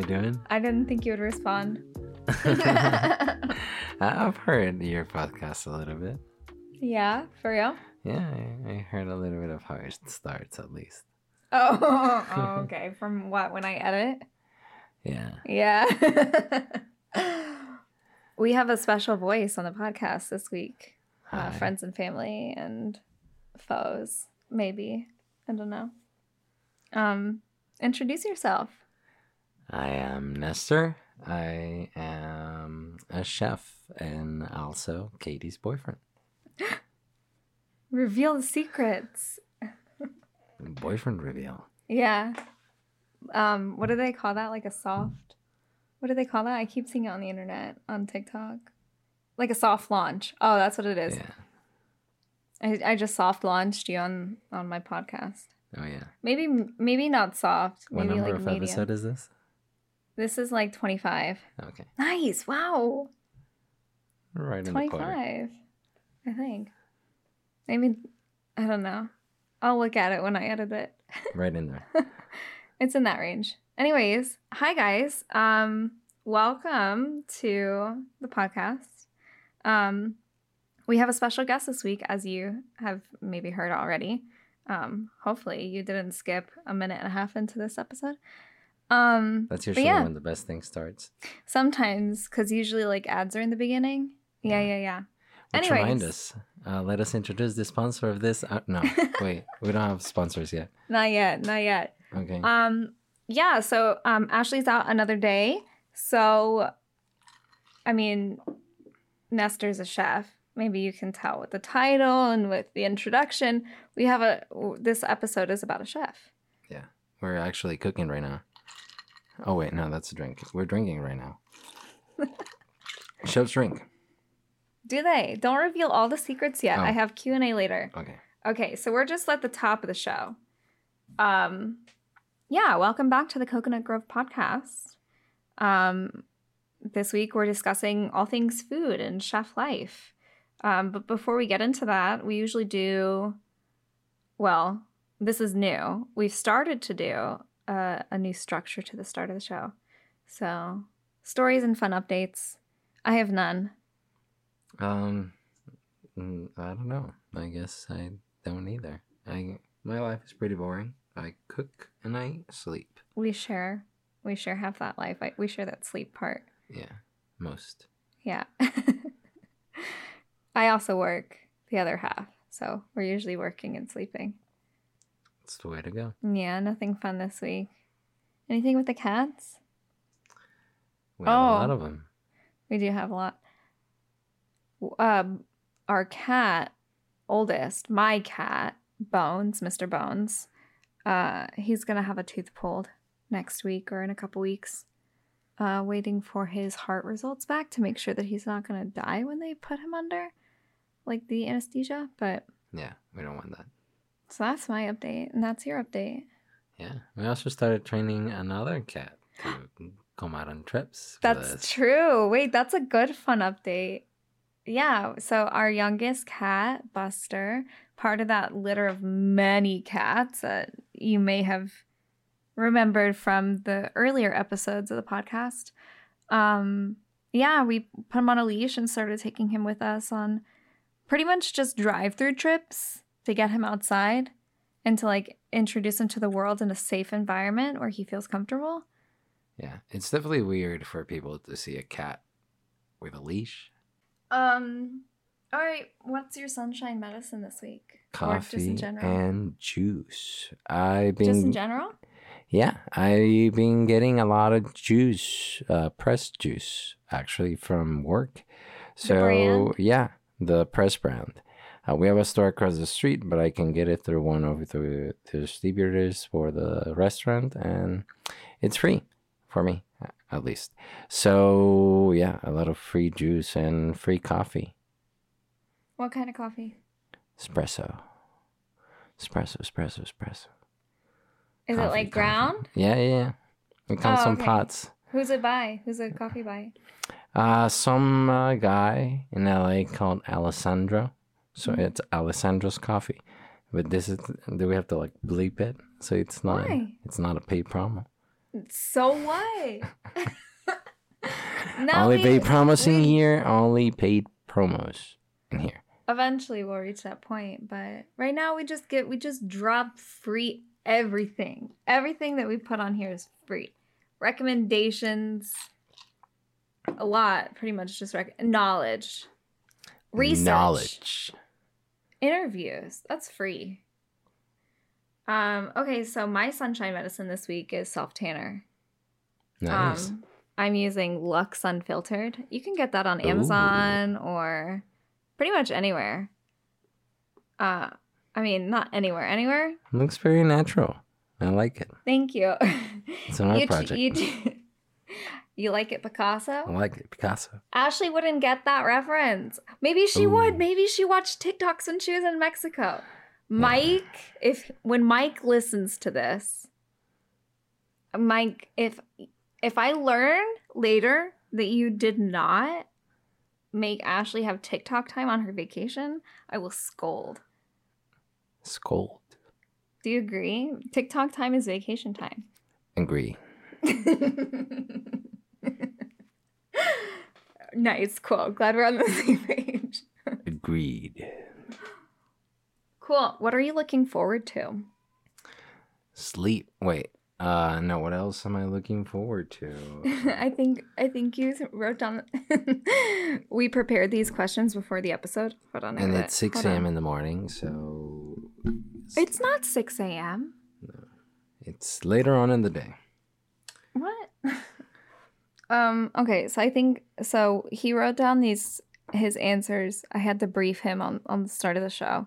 you doing? I didn't think you would respond. I've heard your podcast a little bit. yeah, for real? Yeah, I, I heard a little bit of how it starts at least. Oh, oh, okay. From what? When I edit? Yeah. Yeah. we have a special voice on the podcast this week. Uh, friends and family and foes, maybe. I don't know. Um, introduce yourself. I am Nestor. I am a chef and also Katie's boyfriend. Reveal the secrets. Boyfriend reveal. Yeah. Um, what do they call that? Like a soft. What do they call that? I keep seeing it on the internet on TikTok. Like a soft launch. Oh, that's what it is. Yeah. I, I just soft launched you on on my podcast. Oh yeah. Maybe maybe not soft. What Maybe number like of medium. episode is this? This is like 25. Okay. Nice. Wow. Right in the quarter. 25. I think. Maybe I don't know. I'll look at it when I edit it. Right in there. it's in that range. Anyways, hi guys. Um welcome to the podcast. Um we have a special guest this week as you have maybe heard already. Um hopefully you didn't skip a minute and a half into this episode. Um That's usually yeah, when the best thing starts. sometimes cuz usually like ads are in the beginning. Yeah, yeah, yeah. Which remind us. Uh, let us introduce the sponsor of this. Uh, no, wait, we don't have sponsors yet. Not yet, not yet. Okay. Um, yeah, so um Ashley's out another day. So I mean Nestor's a chef. Maybe you can tell with the title and with the introduction. We have a this episode is about a chef. Yeah, we're actually cooking right now. Oh wait, no, that's a drink. We're drinking right now. Chef's drink. Do they? Don't reveal all the secrets yet. Oh. I have Q&A later. Okay. Okay, so we're just at the top of the show. Um yeah, welcome back to the Coconut Grove podcast. Um this week we're discussing all things food and chef life. Um but before we get into that, we usually do well, this is new. We've started to do uh, a new structure to the start of the show. So, stories and fun updates. I have none. Um, mm, I don't know. I guess I don't either. I my life is pretty boring. I cook and I sleep. We share we share half that life. I, we share that sleep part. Yeah, most. Yeah. I also work the other half. So we're usually working and sleeping. It's the way to go. Yeah, nothing fun this week. Anything with the cats? We have a lot Oh. of them. We do have a lot. Um, our cat, oldest, my cat, Bones, Mr. Bones, uh, he's gonna have a tooth pulled next week or in a couple weeks. Uh, waiting for his heart results back to make sure that he's not gonna die when they put him under, like the anesthesia. But Yeah, we don't want that. So that's my update, and that's your update. Yeah, we also started training another cat to come out on trips. That's us. true. Wait, that's a good fun update. Yeah, so our youngest cat, Buster, part of that litter of many cats that you may have remembered from the earlier episodes of the podcast. Um, yeah, we put him on a leash and started taking him with us on pretty much just drive-through trips to get him outside and to like introduce him to the world in a safe environment where he feels comfortable. Yeah, it's definitely weird for people to see a cat with a leash, Um. All right. What's your sunshine medicine this week? Or just in coffee, general. and juice. I've been just in general. Yeah, I've been getting a lot of juice, uh, pressed juice, actually from work. So brand? yeah, the press brand. Uh, we have a store across the street, but I can get it through one of the, distributors for the restaurant, and it's free for me, at least. So yeah, a lot of free juice and free coffee, What kind of coffee? espresso, espresso, espresso, espresso. Is it Coffee, like coffee. ground? Yeah, yeah, yeah. We come Oh, some okay. pots. Who's it by? Who's the coffee by? Uh, some uh, guy in LA called Alessandro. So Mhm. it's Alessandro's coffee. But this is, do we have to like bleep it? so it's not. Why? It's not a paid promo. So what? Now only we- paid promising we- here. Only paid promos in here. Eventually we'll reach that point, but right now we just get we just drop free everything. Everything that we put on here is free. Recommendations a lot, pretty much just rec- knowledge. Research. Knowledge. Interviews. That's free. Um okay, so my sunshine medicine this week is self tanner. Nice. Um, I'm using Lux Unfiltered. You can get that on Ooh. Amazon or pretty much anywhere. Uh, I mean, not anywhere, anywhere. Looks very natural. I like it. Thank you. It's an art project. You, you like it, Picasso? I like it. Picasso. Ashley wouldn't get that reference. Maybe she would. Maybe she watched TikToks when she was in Mexico. Mike, if when Mike listens to this, Mike, if if I learn later that you did not make Ashley have TikTok time on her vacation, I will scold. Scold. Do you agree? TikTok time is vacation time. Agree. nice, cool. Glad we're on the same page. Agreed. Cool. What are you looking forward to? Sleep. Wait. Uh no, what else am I looking forward to? I think I think you wrote down. we prepared these questions before the episode. Hold on. And it's 6 a.m. in the morning, so It's not six a.m. No. it's later on in the day. What? Um. Okay. So I think so. He wrote down these his answers. I had to brief him on on the start of the show.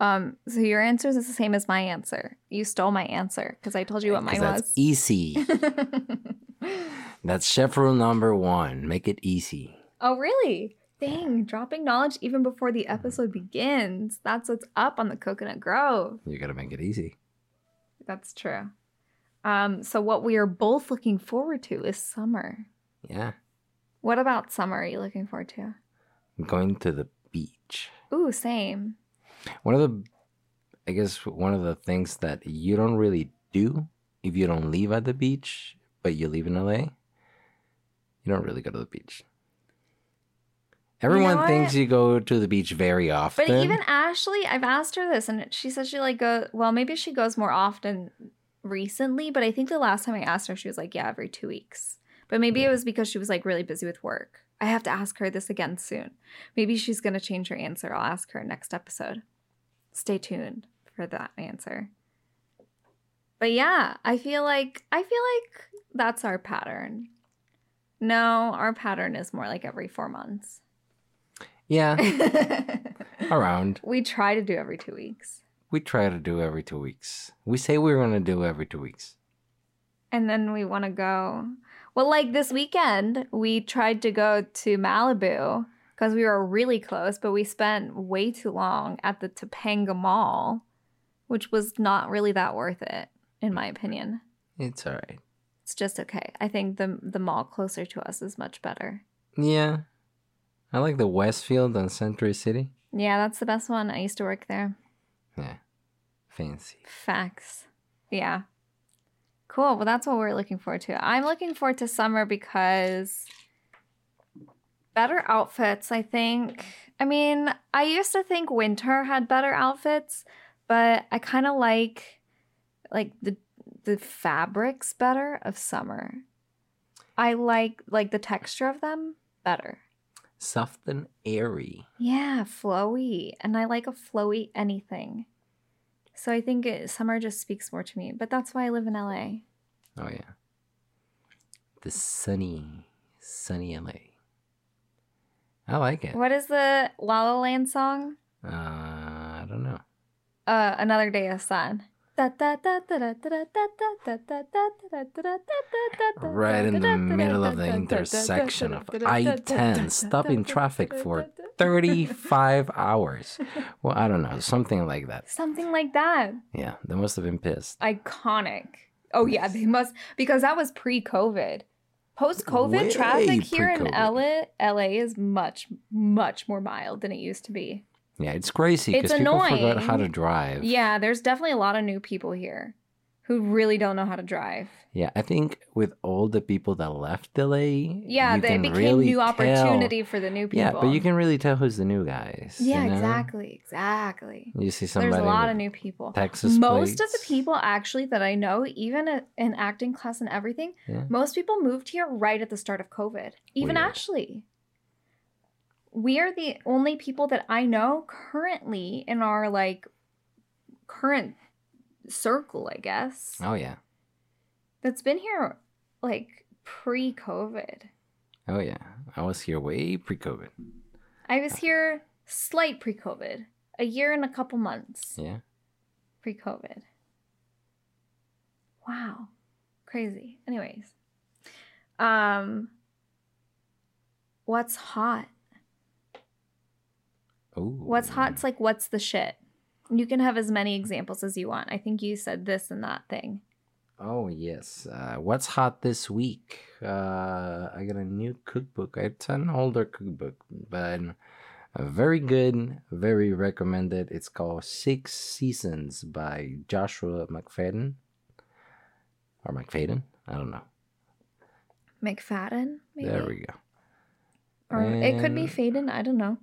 Um. So your answers is the same as my answer. You stole my answer because I told you what mine that's was. easy. that's chef rule number one. Make it easy. oh really? Dang! Dropping knowledge even before the episode begins. That's what's up on the Coconut Grove. You gotta make it easy. That's true. Um, so what we are both looking forward to is summer. Yeah. What about summer are you looking forward to? Going to the beach. Ooh, same. One of the I guess one of the things that you don't really do if you don't leave at the beach, but you live in LA, you don't really go to the beach. Everyone what? thinks you go to the beach very often. But even Ashley, I've asked her this, and she says she like go. Well, maybe she goes more often recently, but I think the last time I asked her, she was like, yeah, every two weeks. But maybe it was because she was like really busy with work. I have to ask her this again soon. Maybe she's gonna change her answer. I'll ask her next episode. Stay tuned for that answer. But yeah, I feel like I feel like that's our pattern. No, our pattern is more like every four months. yeah, around. we try to do every two weeks. We try to do every two weeks. We say we're gonna do every two weeks. And then we want to go. Well, like this weekend, we tried to go to Malibu because we were really close, but we spent way too long at the Topanga Mall, which was not really that worth it, in my opinion. It's alright. It's just okay. I think the the mall closer to us is much better. Yeah. I like the Westfield on Century City. Yeah, that's the best one. I used to work there. Yeah. Fancy. Facts. Yeah. Cool. Well, that's what we're looking forward to. I'm looking forward to summer because better outfits, I think. I mean, I used to think winter had better outfits, but I kind of like like the the fabrics better of summer. I like like the texture of them better. Soft and airy. Yeah, flowy. And I like a flowy anything. So I think it, summer just speaks more to me. But that's why I live in LA. Oh yeah. The sunny, sunny LA. I like it. What is the La La Land song? Uh, I don't know. Uh, Another Day of Sun. Right in the middle of the intersection of I-10, stopping traffic for 35 hours. Well, I don't know, something like that. Something like that. Yeah, they must have been pissed. Iconic. Oh yeah, they must because that was pre-COVID. Post-COVID traffic here in. LA, LA is much much more mild than it used to be. Yeah, it's crazy It's because people forgot annoying. how to drive. Yeah, there's definitely a lot of new people here. who really don't know how to drive. Yeah, I think with all the people that left LA, Yeah, you they became really new tell- opportunity for the new people. Yeah, but you can really tell who's the new guys. you Yeah, know? exactly, exactly. You see somebody There's a lot of new people. Texas most of the people actually that I know, even in acting class and everything, Yeah. most people moved here right at the start of COVID. Even Weird. Ashley. We are the only people that I know currently in our like current circle, I guess, Oh yeah, that's been here like pre-COVID. oh yeah. I was here way pre-COVID. I was here slight pre-COVID, a year and a couple months Yeah. pre-COVID. Wow. Crazy. Anyways. Um what's hot? Ooh. What's hot? It's like what's the shit? You can have as many examples as you want. I think you said this and that thing. Oh yes. Uh, what's hot this week? Uh, I got a new cookbook. It's an older cookbook, but very good, very recommended. It's called Six Seasons by Joshua McFadden or McFadden. I don't know. McFadden, maybe. There we go. Or it could be Faden, I don't know.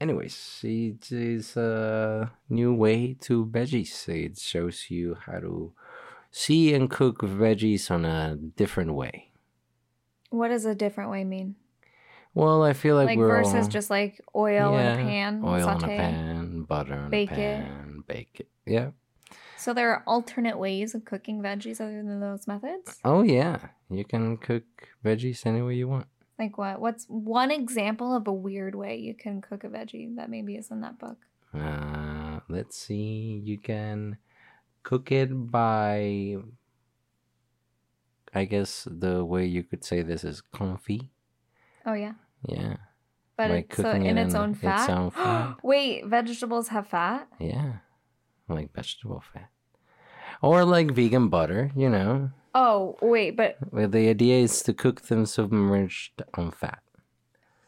Anyways, it is a new way to veggies. It shows you how to see and cook veggies on a different way. What does a different way mean? Well, I feel like, Like, we're versus all, just like oil in a pan, oil saute. in a pan, butter in bake a it. pan, bake it. Yeah. So there are alternate ways of cooking veggies other than those methods? Oh yeah, you can cook veggies any way you want. Like what? What's one example of a weird way you can cook a veggie that maybe is in that book? Uh, let's see. You can cook it by. I guess the way you could say this is confit. Oh yeah, Yeah. but Like it's so in it its in own its own fat. Wait, vegetables have fat? Yeah. Like vegetable fat. Or like vegan butter, you know. Oh wait, but Well, the idea is to cook them submerged on fat.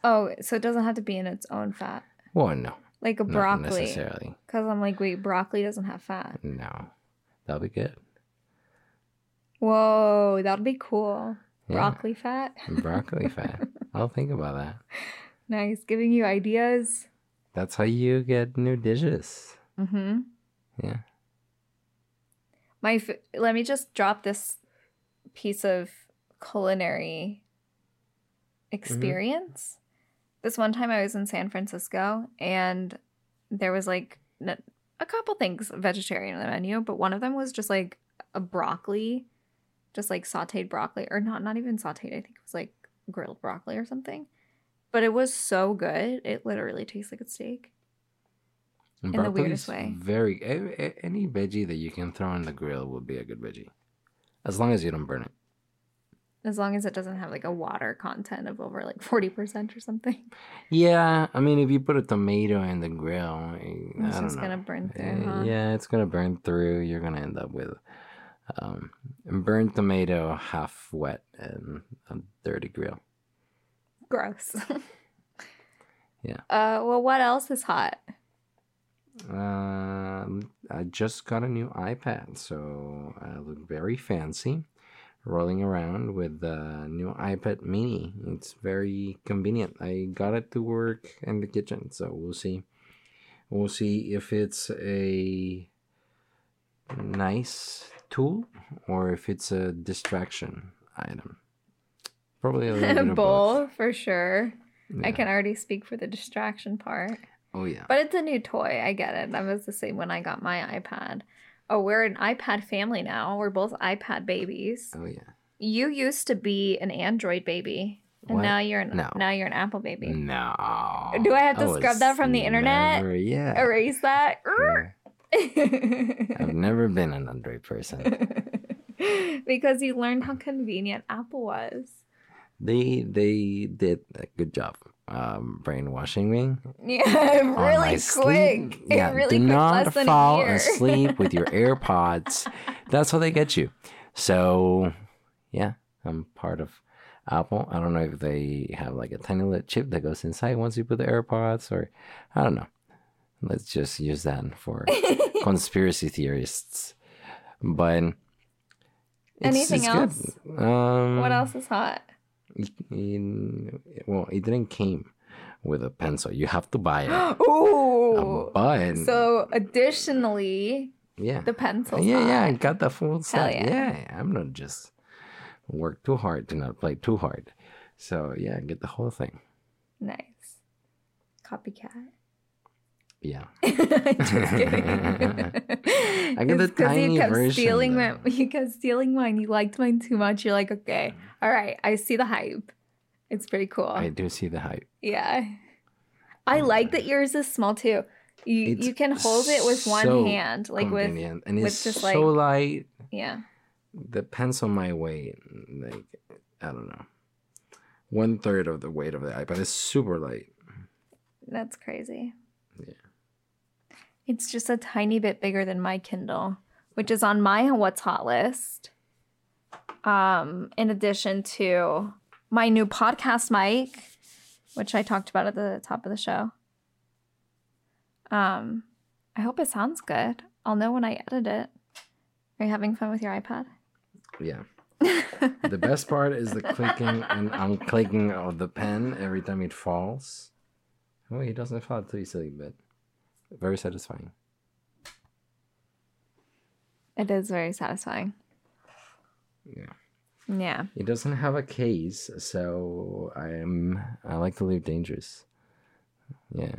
oh, so it doesn't have to be in its own fat, Well, no. like a broccoli. Not necessarily. Because I'm like, wait, broccoli doesn't have fat. No. That'll be good. Whoa, that'll be cool. Yeah. Broccoli fat. Broccoli fat. I'll think about that. Nice, giving you ideas. That's how you get new dishes. Mm-hmm. Yeah. My, f- let me just drop this piece of culinary mm-hmm. experience. This one time I was in San Francisco and there was like a couple things vegetarian on the menu, but one of them was just like a broccoli, just like sauteed broccoli, or not not even sauteed. I think it was like grilled broccoli or something. But it was so good. It literally tastes like a steak. And In the weirdest way. Very any veggie that you can throw on the grill will be a good veggie, as long as you don't burn it. As long as it doesn't have like a water content of over like 40% or something. Yeah, I mean, if you put a tomato in the grill, eh, It's just gonna burn through, Eh, huh? Yeah, it's gonna burn through. You're gonna end up with um, burnt tomato, half wet, and a dirty grill. Gross. Yeah. Uh well what else is hot? Um, I just got a new iPad, so I look very fancy. Rolling around with the new iPad Mini. It's very convenient. I got it to work in the kitchen, so we'll see. We'll see if it's a nice tool or if it's a distraction item. Probably a little bit of both. For sure. I can already speak for the distraction part. Oh yeah. But it's a new toy. I get it. That was the same when I got my iPad. Oh, we're an iPad family now. We're both iPad babies. Oh yeah. You used to be an Android baby, and What? now you're an No. now you're an Apple baby. No. Do I have to scrub that from the internet? never- yeah. Erase that. Yeah. I've never been an Android person. because you learned how convenient Apple was. They they did a good job um, brainwashing me. Yeah, really quick. sleep. Yeah, really do quick, not fall asleep with your AirPods. That's how they get you. So, yeah, I'm part of Apple. I don't know if they have like a tiny little chip that goes inside once you put the AirPods, or I don't know. Let's just use that for conspiracy theorists. But Anything else? Good. Um, what else is hot? In, well, it didn't came with a pencil. You have to buy it. Ooh. Uh, but So additionally, yeah, the pencil. yeah, yeah. I got the full set. yeah. Yeah. I'm not just work too hard to not play too hard. So yeah, get the whole thing. Nice. Copycat. Yeah. Just kidding. I get the It's tiny you kept version, stealing though. my, you kept stealing mine. You liked mine too much. You're like, okay, all right, I see the hype. It's pretty cool. I do see the hype. yeah. I like that yours is small too. You It's you can hold it with one so hand, like with Convenient. and with just, so like- light. yeah. The pencil my weight, like I don't know, one third of the weight of the iPad. It's super light. That's crazy. Yeah. It's just a tiny bit bigger than my Kindle, which is on my what's hot list. Um, in addition to my new podcast mic, which I talked about at the top of the show. Um, I hope it sounds good. I'll know when I edit it. Are you having fun with your iPad? Yeah. the best part is the clicking and unclicking of the pen every time it falls. Well, he doesn't fall too easily, but very satisfying. It is very satisfying. Yeah. Yeah. It doesn't have a case, so I'm I like to live dangerous. Yeah.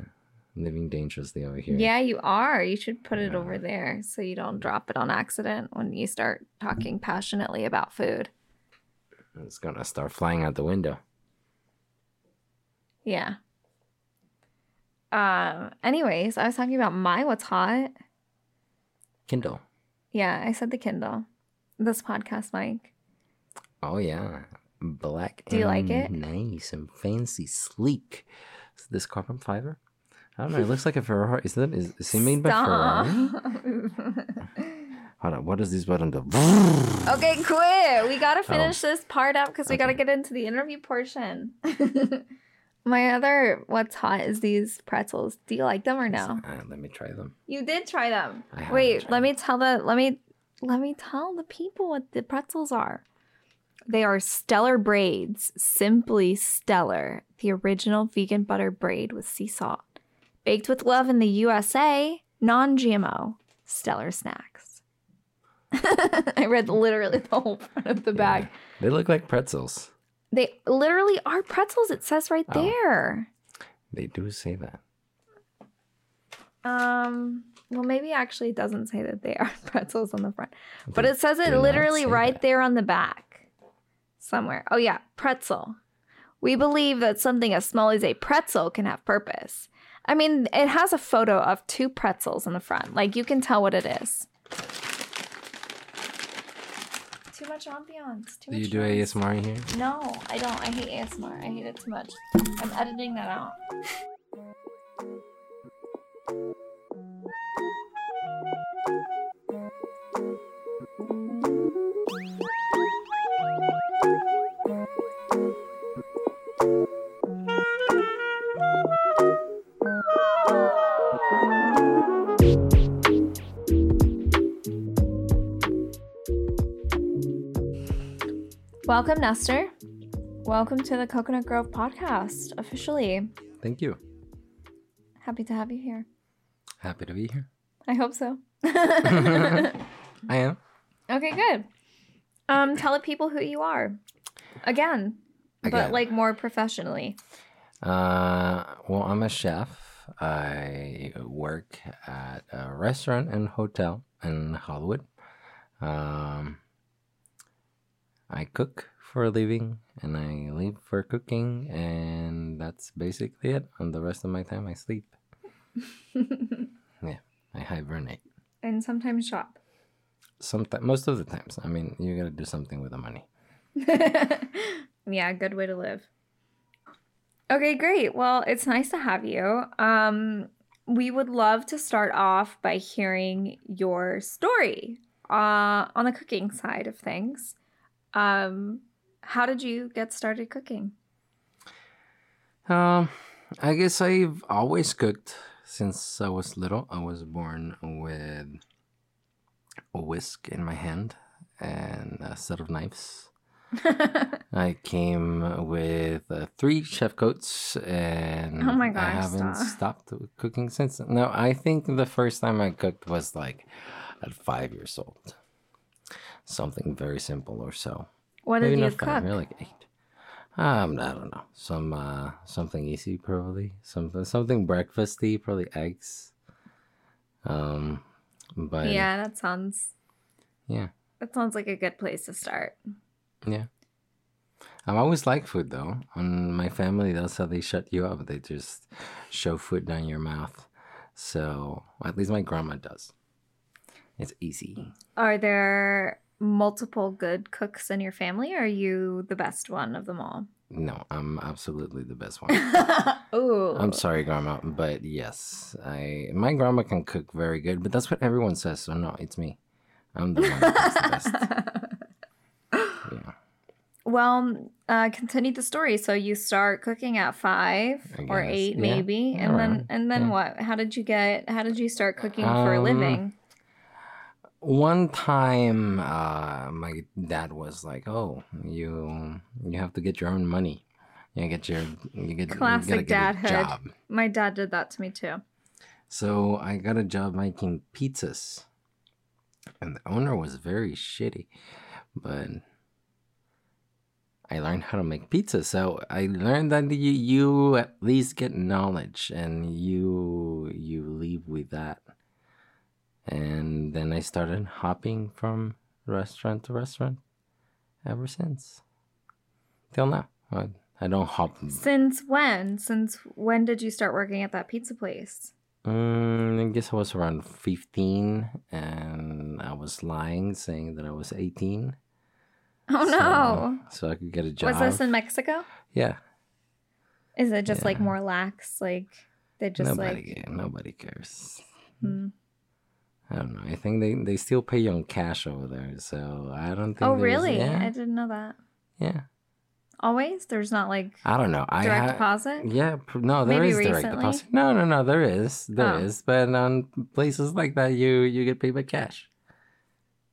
Living dangerously over here. Yeah, you are. You should put it over there so you don't drop it on accident when you start talking passionately about food. It's gonna start flying out the window. Yeah. Um. Anyways, I was talking about my what's hot. Kindle. Yeah, I said the Kindle. This podcast mic. Oh yeah. Black Do you like it? Nice and fancy, sleek. Is this carbon fiber? I don't know. It looks like a Ferrari. Is that is, is it made by Ferrari? Hold on. What does this button do? okay, quit. We gotta finish this part up because we gotta Oh. Get into the interview portion. My other what's hot is these pretzels. Do you like them or no? Uh, let me try them. You did try them. I Wait, tried let me tell the let me let me tell the people what the pretzels are. They are stellar braids, simply stellar, the original vegan butter braid with sea salt. Baked with love in the USA, non-GMO, stellar snacks. I read literally the whole front of the bag. They look like pretzels. They literally are pretzels. It says right Oh. there. They do say that. Um, well, maybe actually it doesn't say that they are pretzels on the front, but They it says it literally right that. there on the back somewhere. Oh, yeah, pretzel. We believe that something as small as a pretzel can have purpose. I mean, it has a photo of two pretzels in the front. Like, you can tell what it is. Too much ambiance. Too Do much you do noise. ASMR in here? No, I don't. I hate ASMR. I hate it too much. I'm editing that out. Welcome, Nestor. Welcome to the Coconut Grove podcast, officially. Thank you. Happy to have you here. Happy to be here. I hope so. I am. okay, good. Um, tell the people who you are. Again, but like more professionally. Uh, well, I'm a chef. I work at a restaurant and hotel in Hollywood. Um, I cook for a living and I live for cooking, and that's basically it. And the rest of my time, I sleep. Yeah, I hibernate. and sometimes shop. Sometimes, most of the times. I mean, you gotta do something with the money. yeah, good way to live. Okay, great. Well, it's nice to have you. Um, we would love to start off by hearing your story uh, on the cooking side of things. Um, how did you get started cooking? Um, I guess I've always cooked since I was little. I was born with a whisk in my hand, and a set of knives. I came with uh, three chef coats, and Oh my I haven't stop. stopped cooking since. No, I think the first time I cooked was like at five years old. Something very simple or so. what did you cook? five, like eight. Um, I don't know. Some uh, something easy probably. Something something breakfasty, probably eggs. Um, but yeah, that sounds yeah. that sounds like a good place to start. Yeah. I've always like food though. On my family, that's how they shut you up. They just shove food down your mouth. So at least my grandma does. It's easy. Are there multiple good cooks in your family? Or are you the best one of them all? No, I'm absolutely the best one. Ooh. I'm sorry, grandma, but yes, I my grandma can cook very good. But that's what everyone says. So no, it's me. I'm the one that cooks the best. Yeah. Well, uh, continue the story. So you start cooking at five or eight, Yeah, maybe, and around, then and then yeah. what? How did you get? How did you start cooking for a Um, living? One time, uh, my dad was like, "Oh, you you have to get your own money. You get your you get Classic you dadhood. a job." My dad did that to me too. So I got a job making pizzas, and the owner was very shitty, but I learned how to make pizza. So I learned that you you at least get knowledge, and you you leave with that. And then I started hopping from restaurant to restaurant ever since. Till now. I, I don't hop. Since when? Since when did you start working at that pizza place? Mm, I guess I was around 15 and I was lying saying that I was 18. Oh so- no! So, I could get a job. Was this in Mexico? yeah. Is it just like more lax? Like they just nobody, like. nobody cares. Hmm. I don't know. I think they, they still pay you on cash over there. So I don't think. Oh really? I didn't know that. yeah. Always? There's not like I don't know. I direct ha- deposit? Yeah, no, there Maybe is direct recently? deposit. No, no, no, there is, there is. Oh. But on places like that, you you get paid by cash.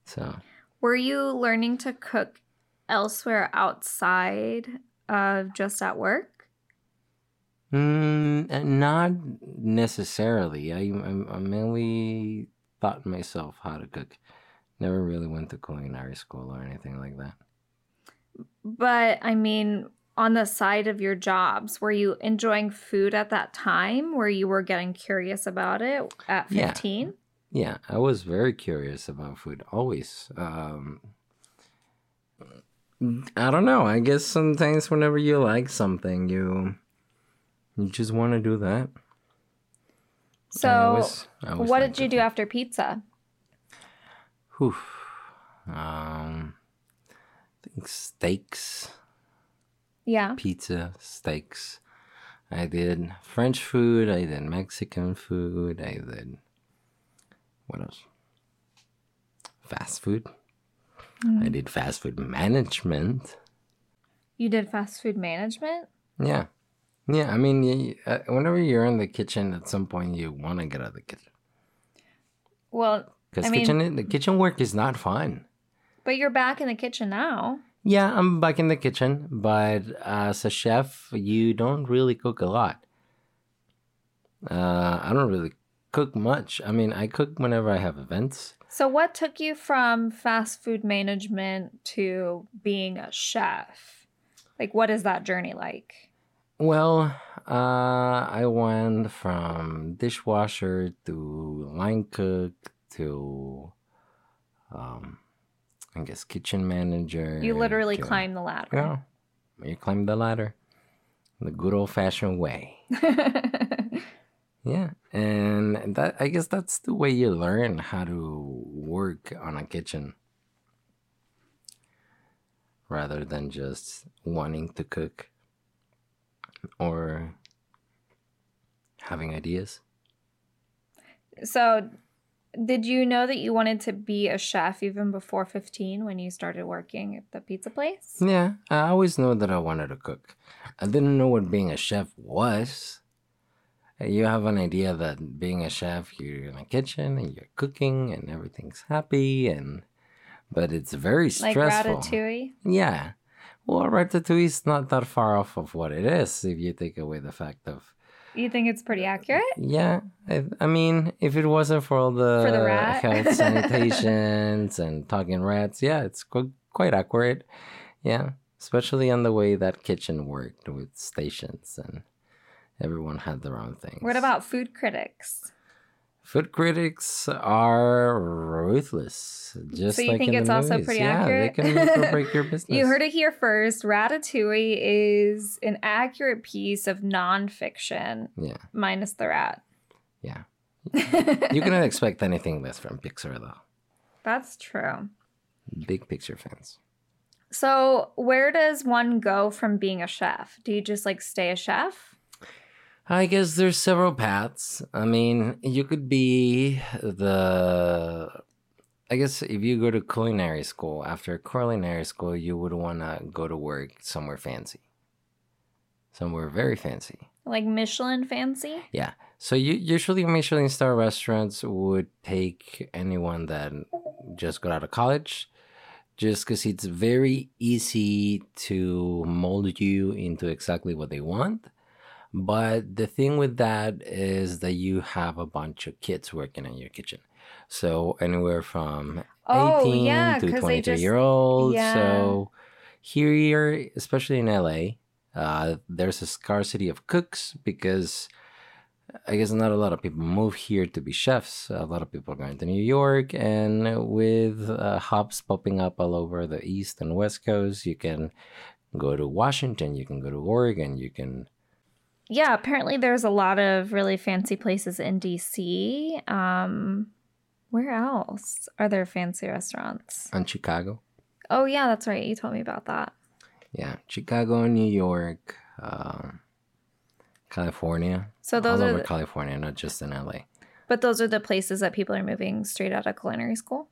So Were you learning to cook elsewhere outside of just at work? Mm, uh, not necessarily. I, I, I mainly taught myself how to cook. Never really went to culinary school or anything like that. But I mean, on the side of your jobs, were you enjoying food at that time where you were getting curious about it at Yeah. 15? Yeah, I was very curious about food always. Um, I don't know. I guess sometimes whenever you like something, you you just want to do that. I So, always- I always what did you do after pizza? Whew. Um, I think steaks. Yeah. pizza, steaks. I did French food. I did Mexican food. I did what else? Fast food. Mm. I did fast food management. You did fast food management? Yeah, yeah. I mean, you, uh, whenever you're in the kitchen, at some point you want to get out of the kitchen Well, because I mean- kitchen the kitchen work is not fun. but you're back in the kitchen now. Yeah, I'm back in the kitchen, but as a chef, you don't really cook a lot. Uh, I don't really cook much. I mean, I cook whenever I have events. So, what took you from fast food management to being a chef? Like, what is that journey like? Well, uh, I went from dishwasher to line cook to, um, I guess kitchen manager. You literally to- climbed the ladder. Yeah, you climb the ladder, the good old fashioned way. Yeah, and that I guess that's the way you learn how to work on a kitchen rather than just wanting to cook or having ideas. so, did you know that you wanted to be a chef even before 15 when you started working at the pizza place? Yeah, I always knew that I wanted to cook. I didn't know what being a chef was. You have an idea that being a chef, you're in a kitchen and you're cooking and everything's happy and but it's very stressful. Like. Ratatouille? Yeah. Well, Ratatouille is not that far off of what it is if you take away the fact of. You think it's pretty accurate? Yeah, I, I mean, if it wasn't for all the, For the rat? health sanitations and talking rats, yeah, it's qu- quite accurate. Yeah, especially on the way that kitchen worked with stations and everyone had their own things. What about food critics? Food critics are ruthless, just So you like think in it's also movies. pretty yeah, accurate? they can break your business. You heard it here first. Ratatouille is an accurate piece of nonfiction, Yeah, minus the rat. yeah. You cannot expect anything less from Pixar, though. That's true. Big picture fans. So, where does one go from being a chef? Do you just like stay a chef? I guess there's several paths. I mean, you could be the. I guess if you go to culinary school, after culinary school, you would want to go to work somewhere fancy. Somewhere very fancy. Like Michelin fancy? Yeah. So you usually Michelin star restaurants would take anyone that just got out of college, just because it's very easy to mold you into exactly what they want. But the thing with that is that you have a bunch of kids working in your kitchen. So anywhere from Oh, 18 yeah, to 'cause they 23 just- year olds. yeah. So here, especially in LA, uh, there's a scarcity of cooks because I guess not a lot of people move here to be chefs. A lot of people are going to New York, and with uh, hubs popping up all over the East and West Coast, you can go to Washington, you can go to Oregon, you can. Yeah, apparently there's a lot of really fancy places in DC. Um, where else are there fancy restaurants? And Chicago. Oh, yeah, that's right. You told me about that. Yeah, Chicago, New York, um, California. So those all are, over the, California, not just in LA. but those are the places that people are moving straight out of culinary school.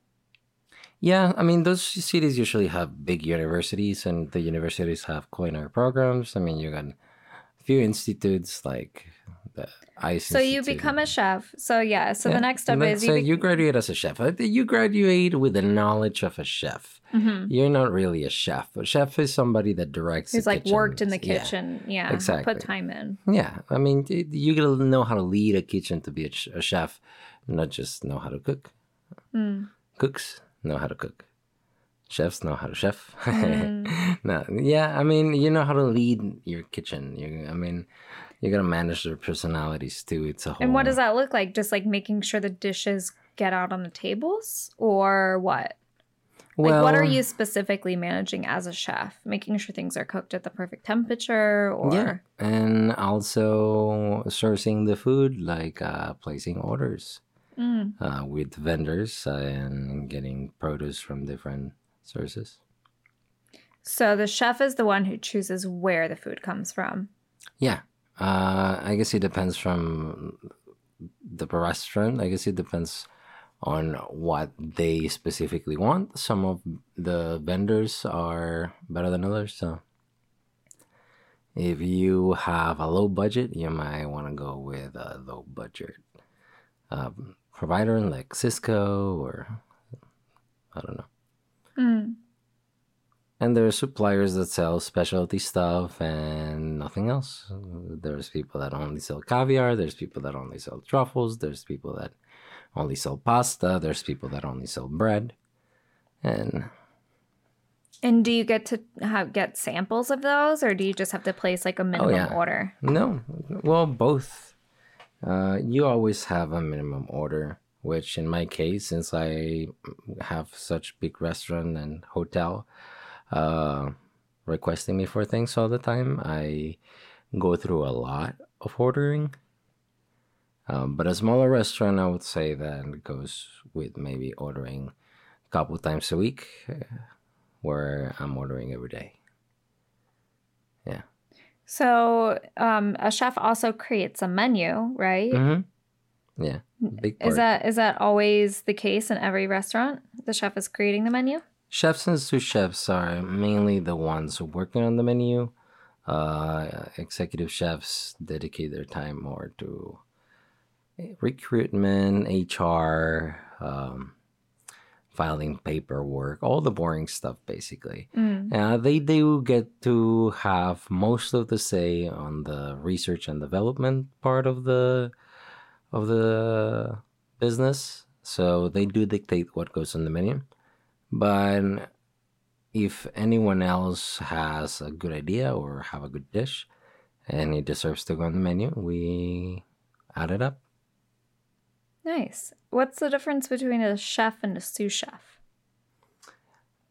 Yeah, I mean, those cities usually have big universities, and the universities have culinary programs. I mean, you got a few institutes like the ICE. So you become a chef. So yeah. So Yeah, the next step is let's say bec- you graduate as a chef. You graduate with the knowledge of a chef. Mhm. You're not really a chef. A chef is somebody that directs. who's like worked in the kitchen. Yeah. Yeah, exactly. Put time in. Yeah, I mean, you gotta know how to lead a kitchen to be a chef, not just know how to cook. Mm. Cooks know how to cook. Chefs know how to chef. Mm. no, yeah, I mean, you know how to lead your kitchen. You, I mean, you gotta manage their personalities too. It's a whole. And what does that look like? Just like making sure the dishes get out on the tables, or what? Like, what are you specifically managing as a chef? Making sure things are cooked at the perfect temperature, or Yeah, and also sourcing the food, like uh, placing orders Mm. uh, with vendors and getting produce from different sources. so the chef is the one who chooses where the food comes from. Yeah, uh, I guess it depends from the restaurant. I guess it depends on what they specifically want. Some of the vendors are better than others. So if you have a low budget, you might want to go with a low budget um, provider like Sysco or I don't know. Mm. And there are suppliers that sell specialty stuff and nothing else. There's people that only sell caviar. There's people that only sell truffles. There's people that only sell pasta. There's people that only sell bread. And And do you get to have, get samples of those, or do you just have to place like a minimum yeah. order? no, well, both. Uh, you always have a minimum order, which in my case, since I have such big restaurant and hotel, uh, requesting me for things all the time, I go through a lot of ordering. Um, but a smaller restaurant, I would say that goes with maybe ordering a couple times a week, uh, where I'm ordering every day. Yeah. So um, a chef also creates a menu, right? Mm-hmm. Yeah, big part. Is that is that always the case in every restaurant? The chef is creating the menu. Chefs and sous chefs are mainly the ones working on the menu. Uh, executive chefs dedicate their time more to recruitment, HR, um, filing paperwork, all the boring stuff, basically. Mm. Uh, they do get to have most of the say on the research and development part of the of the business. So they do dictate what goes on the menu. But if anyone else has a good idea or have a good dish and it deserves to go on the menu, we add it up. Nice. What's the difference between a chef and a sous chef?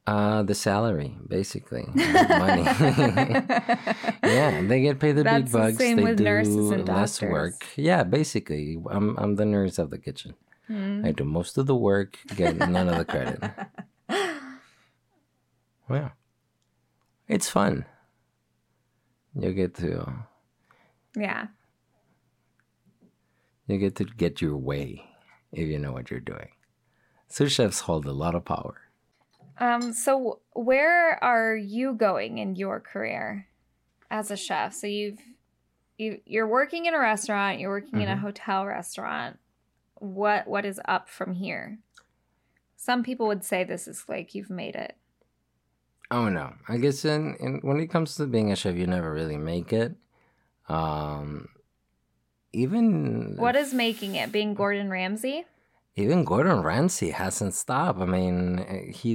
Uh, the salary, basically, money. yeah, they get paid the That's big the bucks. same they with do nurses and less doctors. work. Yeah, basically, I'm I'm the nurse of the kitchen. Mm. I do most of the work, get none of the credit. Well, it's fun. You get to Yeah. you get to get your way if you know what you're doing. Sous chefs hold a lot of power. Um, so where are you going in your career as a chef? So you've you you're working in a restaurant, you're working in a Mhm. hotel restaurant. What what is up from here? Some people would say this is like you've made it. Oh no! I guess in, in when it comes to being a chef, you never really make it. Um, even What is making it? Being Gordon Ramsay? Even Gordon Ramsay hasn't stopped. I mean, he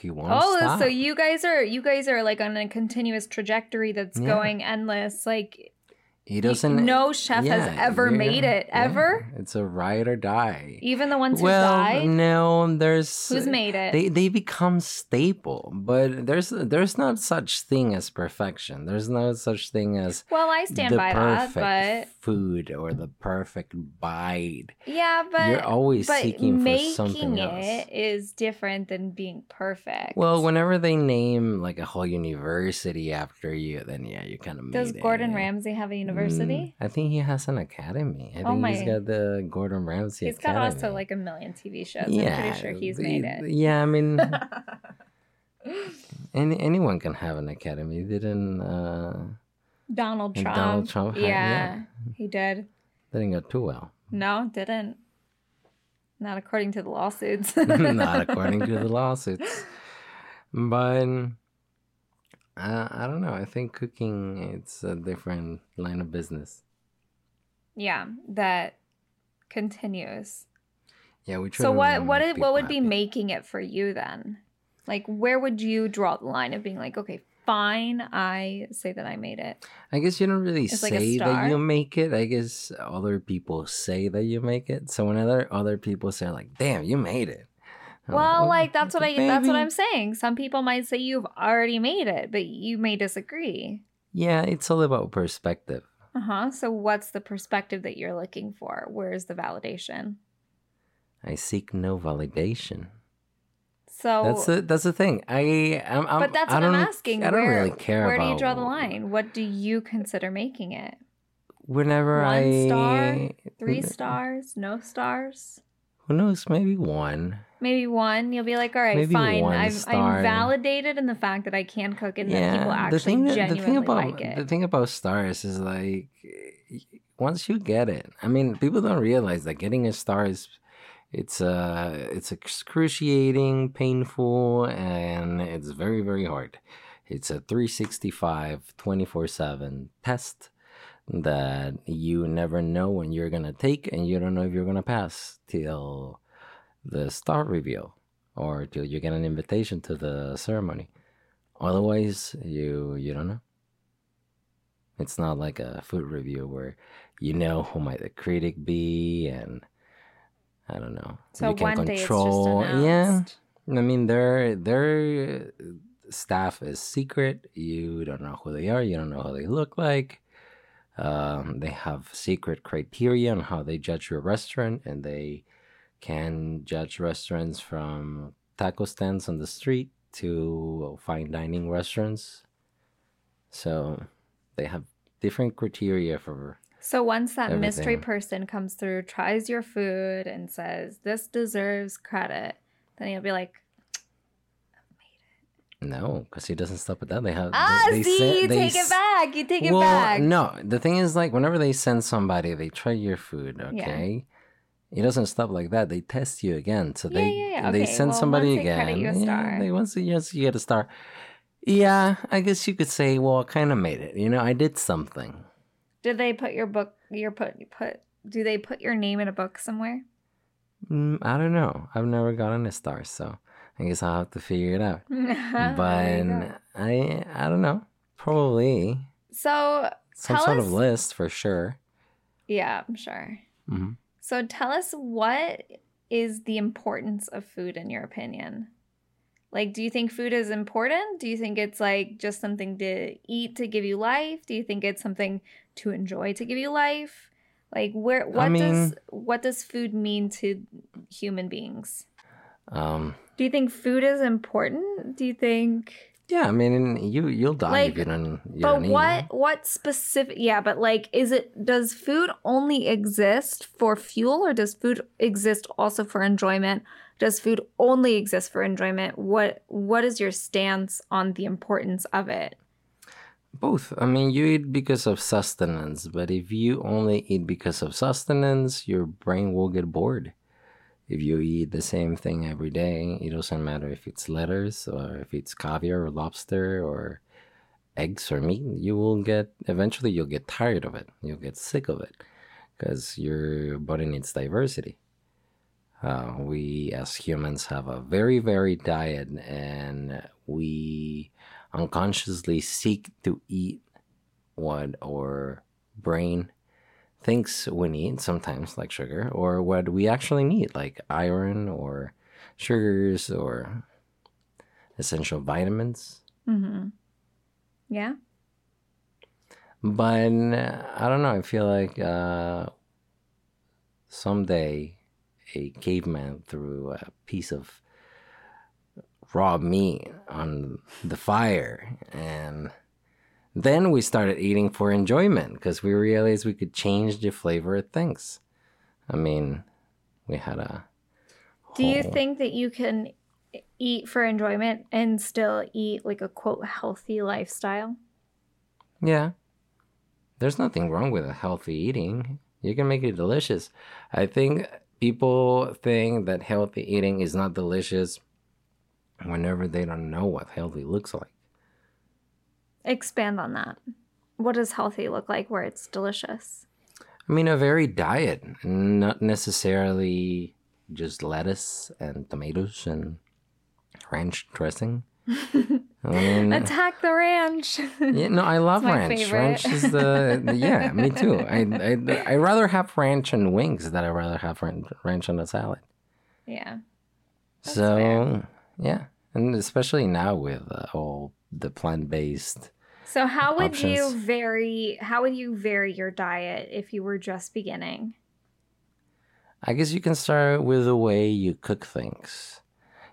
he won't Oh, stop. so you guys are you guys are like on a continuous trajectory that's Yeah. going endless. Like he doesn't. no chef has ever yeah, made it yeah. ever. It's a ride or die. Even the ones who well, died. no, there's Who's made it? they they become staple, but there's there's not such thing as perfection. There's no such thing as well, I stand by that, perfect but food or the perfect bite. yeah, but You're always but seeking for making something it else. is different than being perfect. Well, whenever they name like a whole university after you, then yeah, you kind of made does it. Gordon Ramsay have a university? Mm, I think he has an academy. I Oh think he's got the Gordon Ramsay He's got also like a million TV shows. Yeah, I'm pretty sure he's the- made it. Yeah, I mean, any anyone can have an academy. Didn't uh, Donald Trump. Donald Trump had- yeah, yeah. he did. didn't go too well. No, didn't. Not according to the lawsuits. Not according to the lawsuits. But uh, I don't know. I think cooking it's a different line of business. Yeah, that continues. Yeah, we try So what what it, what would people be making it for you then? Like where would you draw the line of being like, okay, fine, I say that I made it. I guess you don't really It's like say that you make it. I guess other people say that you make it. So when other other people say like, "Damn, you made it," Well, "Oh, like that's what I that's what. I'm saying. Some people might say you've already made it, but you may disagree. Yeah, it's all about perspective. Uh-huh. So what's the perspective that you're looking for? Where's the validation? I seek no validation. So That's the that's the thing. I am. I'm, But that's I what I'm asking. I don't where, really care Where do you draw the line? What do you consider making it? Whenever One I star? Three stars? No stars? Who knows? Maybe one. Maybe one. You'll be like, all right, Maybe fine. I've, star. I'm validated in the fact that I can cook and that people actually the thing, that- genuinely the thing about like it. the thing about stars is like once you get it, I mean, people don't realize that getting a star is it's uh it's excruciating, painful, and it's very very hard. It's a 365 24/7 test that you never know when you're going to take and you don't know if you're going to pass till the star reveal or till you get an invitation to the ceremony. Otherwise, you you don't know. It's not like a food review where you know who might the critic be and I don't know. so you can one day it's control. just yeah. I mean their their staff is secret. You don't know who they are. You don't know how they look like. Um, they have secret criteria on how they judge your restaurant, and they can judge restaurants from taco stands on the street to fine dining restaurants. So they have different criteria for. So once that mystery person comes through, tries your food, and says, this deserves credit, then you'll be like, No, because he doesn't stop at that. They have. ah, they, they see, send- you they take it back. You take it well, back. no. The thing is, like, whenever they send somebody, they try your food, okay? it doesn't stop like that. They test you again, so they yeah, yeah. they send well, somebody they again. you a Yeah, they once you get a star. Yeah, I guess you could say, well, I kind of made it. You know, I did something. Did they put your book? Your put put? Do they put your name in a book somewhere? Mm, I don't know. I've never gotten a star, so I guess I'll have to figure it out. But. I I don't know. Probably so some sort us- of list for sure. yeah, I'm sure. hmm So tell us what is the importance of food in your opinion? Like, do you think food is important? Do you think it's like just something to eat to give you life? Do you think it's something to enjoy to give you life? Like, where what does mean- what does food mean to human beings? Um, Do you think food is important? Do you think yeah, I mean, you you'll die Like, if you don't. You but don't eat. what what specific yeah but like is it does food only exist for fuel or does food exist also for enjoyment does food only exist for enjoyment what what is your stance on the importance of it Both. I mean, you eat because of sustenance, but if you only eat because of sustenance, your brain will get bored. If you eat the same thing every day, it doesn't matter if it's lettuce or if it's caviar or lobster or eggs or meat, you will get eventually you'll get tired of it. You'll get sick of it because your body needs diversity. Uh, we as humans have a very varied diet and we unconsciously seek to eat what our brain thinks we need sometimes like sugar or what we actually need like iron or sugars or essential vitamins mm-hmm. yeah but i don't know i feel like uh, someday a caveman threw a piece of raw meat on the fire and then we started eating for enjoyment because we realized we could change the flavor of things i mean we had a do you think that you can eat for enjoyment and still eat like a quote healthy lifestyle Yeah. There's nothing wrong with a healthy eating. You can make it delicious. I think people think that healthy eating is not delicious whenever they don't know what healthy looks like. Expand on that what does healthy look like where it's delicious I mean, a varied diet, not necessarily just lettuce and tomatoes and ranch dressing. I mean, Attack the ranch. Yeah, no, I love ranch. favorite. Ranch is the, the- yeah, me too. I I I rather have ranch and wings than I rather have ran- ranch on a salad. yeah. So fair. yeah, and especially now with uh, all the plant based. So how would you vary how would you vary your diet if you were just beginning? I guess you can start with the way you cook things.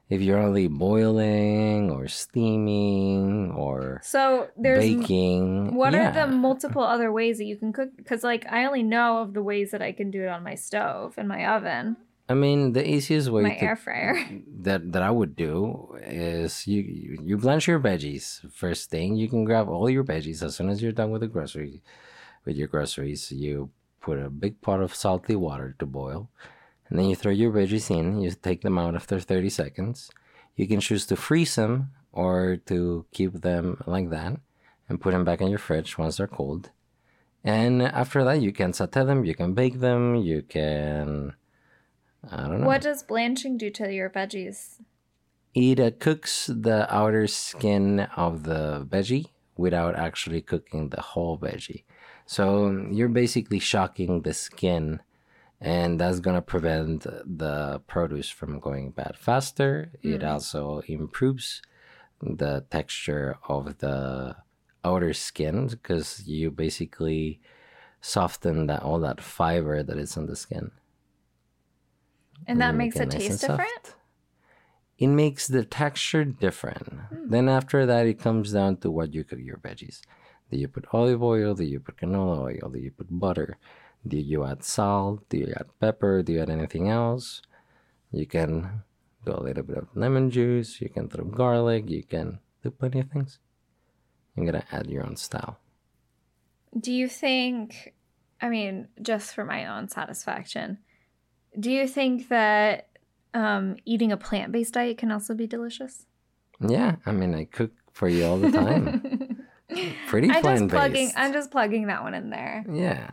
If you're only boiling or steaming or So there's baking, what yeah. are the multiple other ways that you can cook cuz like I only know of the ways that I can do it on my stove and my oven, I mean, the easiest way my to air fryer. that that I would do is you you- blanch your veggies first thing. You can grab all your veggies as soon as you're done with the grocery with your groceries. You put a big pot of salty water to boil, and then you throw your veggies in. You take them out after thirty seconds. You can choose to freeze them or to keep them like that and put them back in your fridge once they're cold. And after that, you can saute them. You can bake them. You can. I don't know. What does blanching do to your veggies? it uh, cooks the outer skin of the veggie without actually cooking the whole veggie. So you're basically shocking the skin, and that's gonna prevent the produce from going bad faster. It Mm. also improves the texture of the outer skin because you basically soften that all that fiber that is on the skin. And that makes it nice taste different? It makes the texture different. Hmm. Then after that, it comes down to what you cook your veggies. Do you put olive oil? Do you put canola oil? Do you put butter? Do you add salt? Do you add pepper? Do you add anything else? You can do a little bit of lemon juice. You can throw garlic. You can do plenty of things. You're gonna add your own style. Do you think, I mean, just for my own satisfaction, Do you think that um, eating a plant based diet can also be delicious? Yeah, I mean, I cook for you all the time. Pretty I'm just plant plugging. based. I'm just plugging that one in there. Yeah,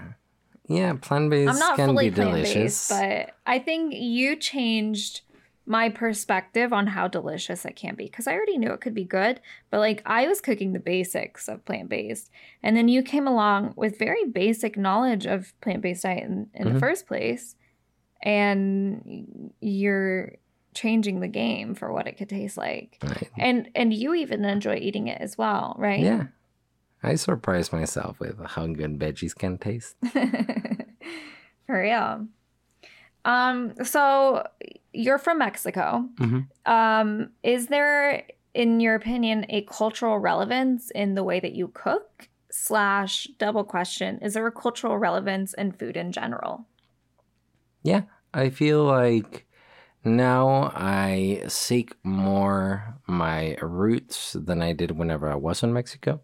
yeah, plant based I'm not can fully be delicious. but I think you changed my perspective on how delicious it can be because I already knew it could be good, but like I was cooking the basics of plant based, and then you came along with very basic knowledge of plant based diet in, in the Mhm. first place, and you're changing the game for what it could taste like, Right. and and you even enjoy eating it as well, right? Yeah, I surprise myself with how good veggies can taste. For real. Um, so you're from Mexico. Mhm. Um, is there, in your opinion, a cultural relevance in the way that you cook? Slash double question, is there a cultural relevance in food in general? Yeah, I feel like now I seek more my roots than I did whenever I was in Mexico.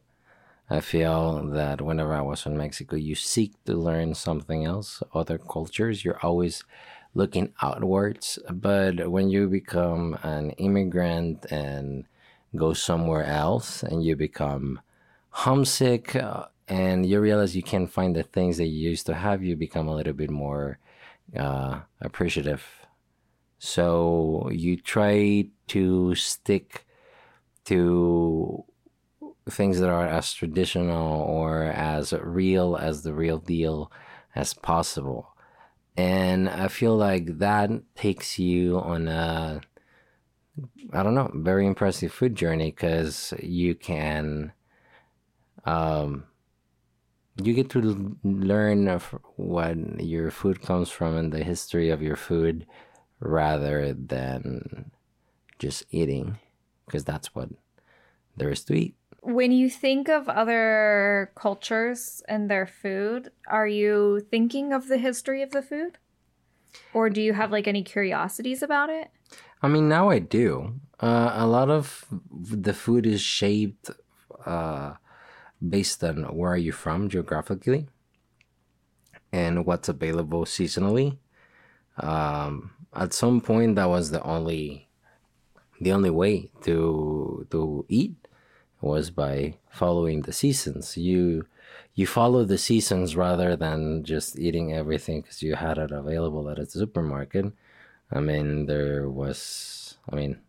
I feel that whenever I was in Mexico, you seek to learn something else, other cultures. You're always looking outwards. But when you become an immigrant and go somewhere else and you become homesick uh, and you realize you can't find the things that you used to have, you become a little bit more uh, appreciative. So you try to stick to things that are as traditional or as real as the real deal as possible. And I feel like that takes you on a, I don't know, very impressive food journey because you can, um, you get to l- learn of what your food comes from and the history of your food rather than just eating because that's what there is to eat. When you think of other cultures and their food, are you thinking of the history of the food? Or do you have like any curiosities about it? I mean, now I do. Uh, a lot of the food is shaped uh, based on where are you from geographically and what's available seasonally. Um, at some point, that was the only the only way to to eat was by following the seasons. You you follow the seasons rather than just eating everything because you had it available at a supermarket. I mean, there was, I mean,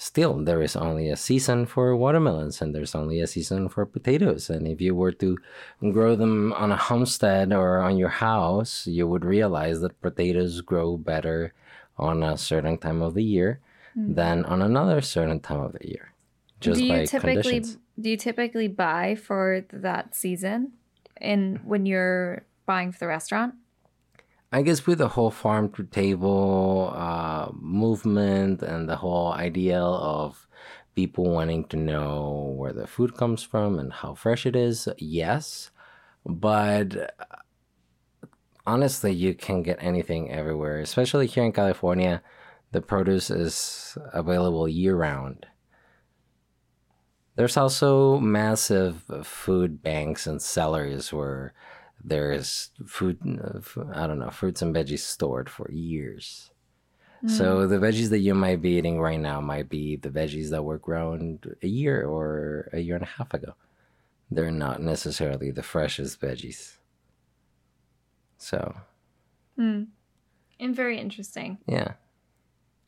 still, there is only a season for watermelons and there's only a season for potatoes. And if you were to grow them on a homestead or on your house, you would realize that potatoes grow better on a certain time of the year hmm. than on another certain time of the year. Just do you typically conditions. do you typically buy for that season in when you're buying for the restaurant? I guess with the whole farm to table uh, movement and the whole idea of people wanting to know where the food comes from and how fresh it is, yes. But uh, honestly, you can get anything everywhere, especially here in California. The produce is available year round. There's also massive food banks and cellars where there's food, i don't know, fruits and veggies stored for years. So the veggies that you might be eating right now might be the veggies that were grown a year or a year and a half ago. They're not necessarily the freshest veggies. So, Hmm. And very interesting. yeah.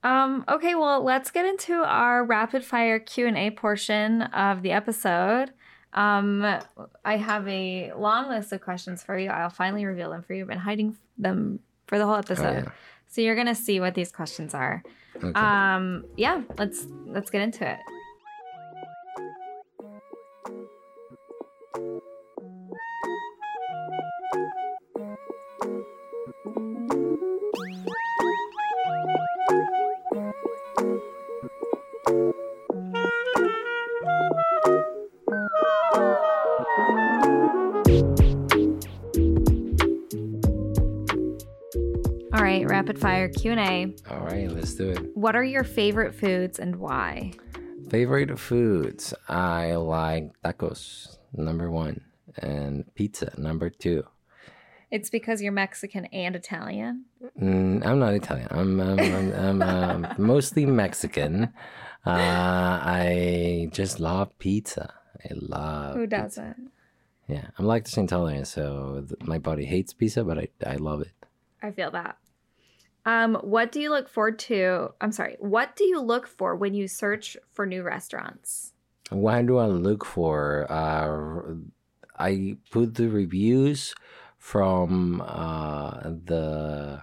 Um, okay, well, let's get into our rapid fire Q&A portion of the episode. Um, I have a long list of questions for you. I'll finally reveal them for you. I've been hiding them for the whole Oh, episode. yeah. So you're going to see what these questions are. Okay. Um, yeah, let's let's get into it. Rapid fire Q&A. All right, let's do it. What are your favorite foods and why? Favorite foods? I like tacos, number one, and pizza, number two. It's because you're Mexican and Italian. Mm, I'm not Italian. I'm I'm, I'm, I'm um, mostly Mexican. Uh, I just love pizza. I love. Who doesn't? Yeah, I'm lactose intolerant, so th- my body hates pizza, but I I love it. I feel that. Um, what do you look forward to? I'm sorry. What do you look for when you search for new restaurants? What do I look for? Uh, I put the reviews from uh, the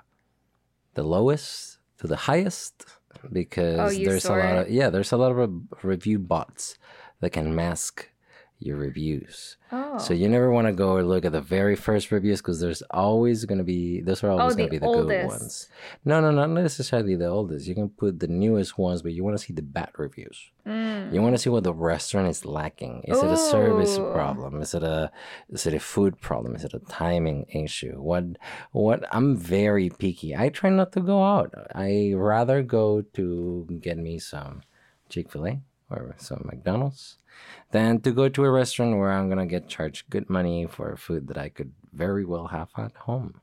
the lowest to the highest because Oh, there's a lot of yeah there's a lot of re- review bots that can mask your reviews. Oh, So you never want to go or look at the very first reviews because there's always going to be those are always Oh, going to be the good ones. No, no, not necessarily the oldest. You can put the newest ones, but you want to see the bad reviews. Mm. You want to see what the restaurant is lacking. Is it a service problem? Is it a is it a food problem? Is it a timing issue? What what I'm very picky. I try not to go out. I rather go to get me some Chick-fil-A or some McDonald's than to go to a restaurant where I'm gonna get charged good money for food that I could very well have at home.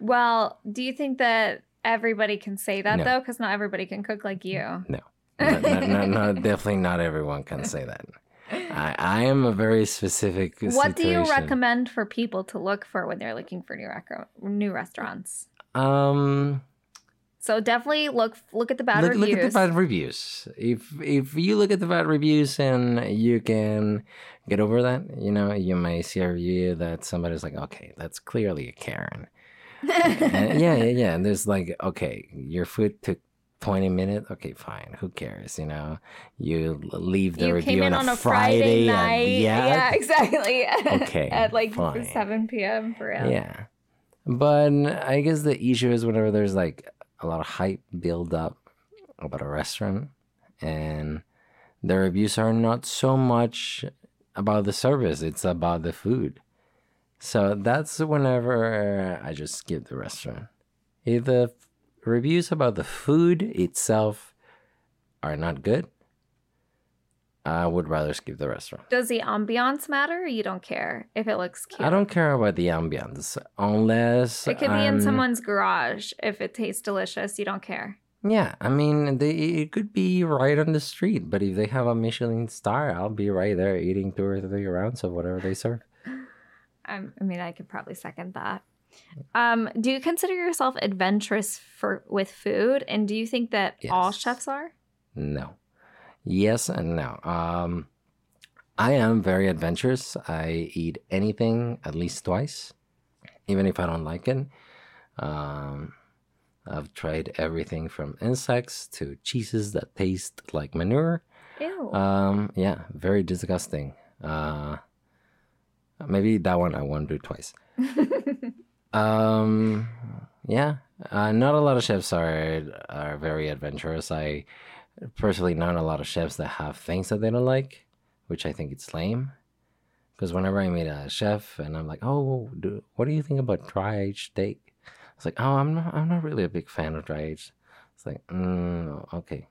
Well, do you think that everybody can say that No. though? Because not everybody can cook like you. No. no, no, no, no, definitely not everyone can say that. I, I am a very specific What do you recommend for people to look for when they're looking for new rec- new restaurants? Um, So definitely look look at the bad look, reviews. look at the bad reviews. If if you look at the bad reviews and you can get over that, you know, you may see a review that somebody's like, okay, that's clearly a Karen. And yeah, yeah, yeah. And there's like, okay, your food took 20 minutes. Okay, fine. Who cares? You know, you leave the you review came in on, on a Friday, and- night. yeah, exactly. Okay, At like fine. 7 p.m. for real. Yeah. But I guess the issue is whenever there's like a lot of hype build up about a restaurant and the reviews are not so much about the service, it's about the food. So that's whenever I just skip the restaurant. If the reviews about the food itself are not good, I would rather skip the restaurant. Does the ambiance matter? Or you don't care if it looks cute. I don't care about the ambiance unless It could be in someone's garage. If it tastes delicious, you don't care. Yeah, I mean, they it could be right on the street, but if they have a Michelin star, I'll be right there eating two or three rounds of whatever they serve. I'm, I mean, I could probably second that. Um, do you consider yourself adventurous for with food, and do you think that all chefs are? No, yes and no. Um, I am very adventurous. I eat anything at least twice, even if I don't like it. Um, I've tried everything from insects to cheeses that taste like manure. Ew. Um, yeah, very disgusting. Uh, maybe that one I won't do twice. Um, yeah, uh, not a lot of chefs are are very adventurous. I personally know a lot of chefs that have things that they don't like, which I think it's lame. Because whenever I meet a chef and I'm like, "Oh, do, what do you think about dry aged steak?" It's like, "Oh, I'm not. I'm not really a big fan of dry aged." It's like, mm, okay.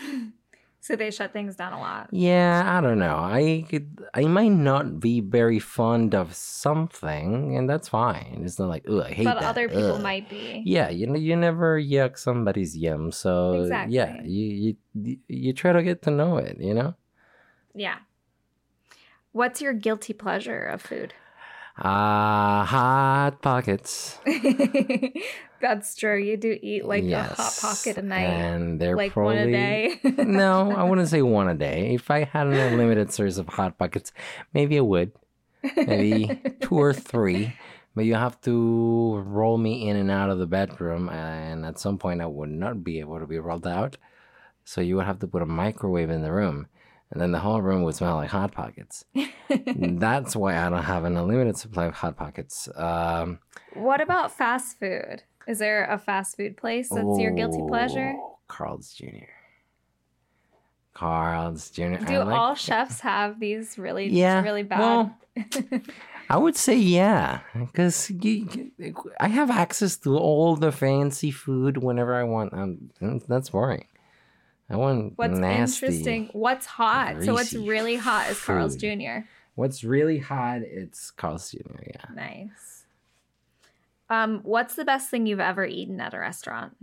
so they shut things down a lot. Yeah, I don't know. I could, I might not be very fond of something, and that's fine. It's not like, oh, I hate But that. other people ugh." might be. Yeah, you know, you never yuck somebody's yum. So exactly. yeah, you you you try to get to know it. You know. Yeah. What's your guilty pleasure of food? Ah, hot pockets. That's true. You do eat like a hot pocket a night, and they're like probably one a day. no, I wouldn't say one a day. If I had an unlimited source of hot pockets, maybe I would. Maybe two or three. But you have to roll me in and out of the bedroom, and at some point I would not be able to be rolled out. So you would have to put a microwave in the room, and then the whole room would smell like hot pockets. That's why I don't have an unlimited supply of hot pockets. Um, What about fast food? Is there a fast food place that's your guilty pleasure? oh, Carl's Jr. Carl's Jr. Do like- all chefs have these really, Yeah, really bad? well, I would say yeah, because I have access to all the fancy food whenever I want. Um, that's boring. I want What's nasty. interesting? What's hot? So what's really hot is Carl's. Jr. What's really hot? It's Carl's Jr. Yeah. Nice. Um, what's the best thing you've ever eaten at a restaurant?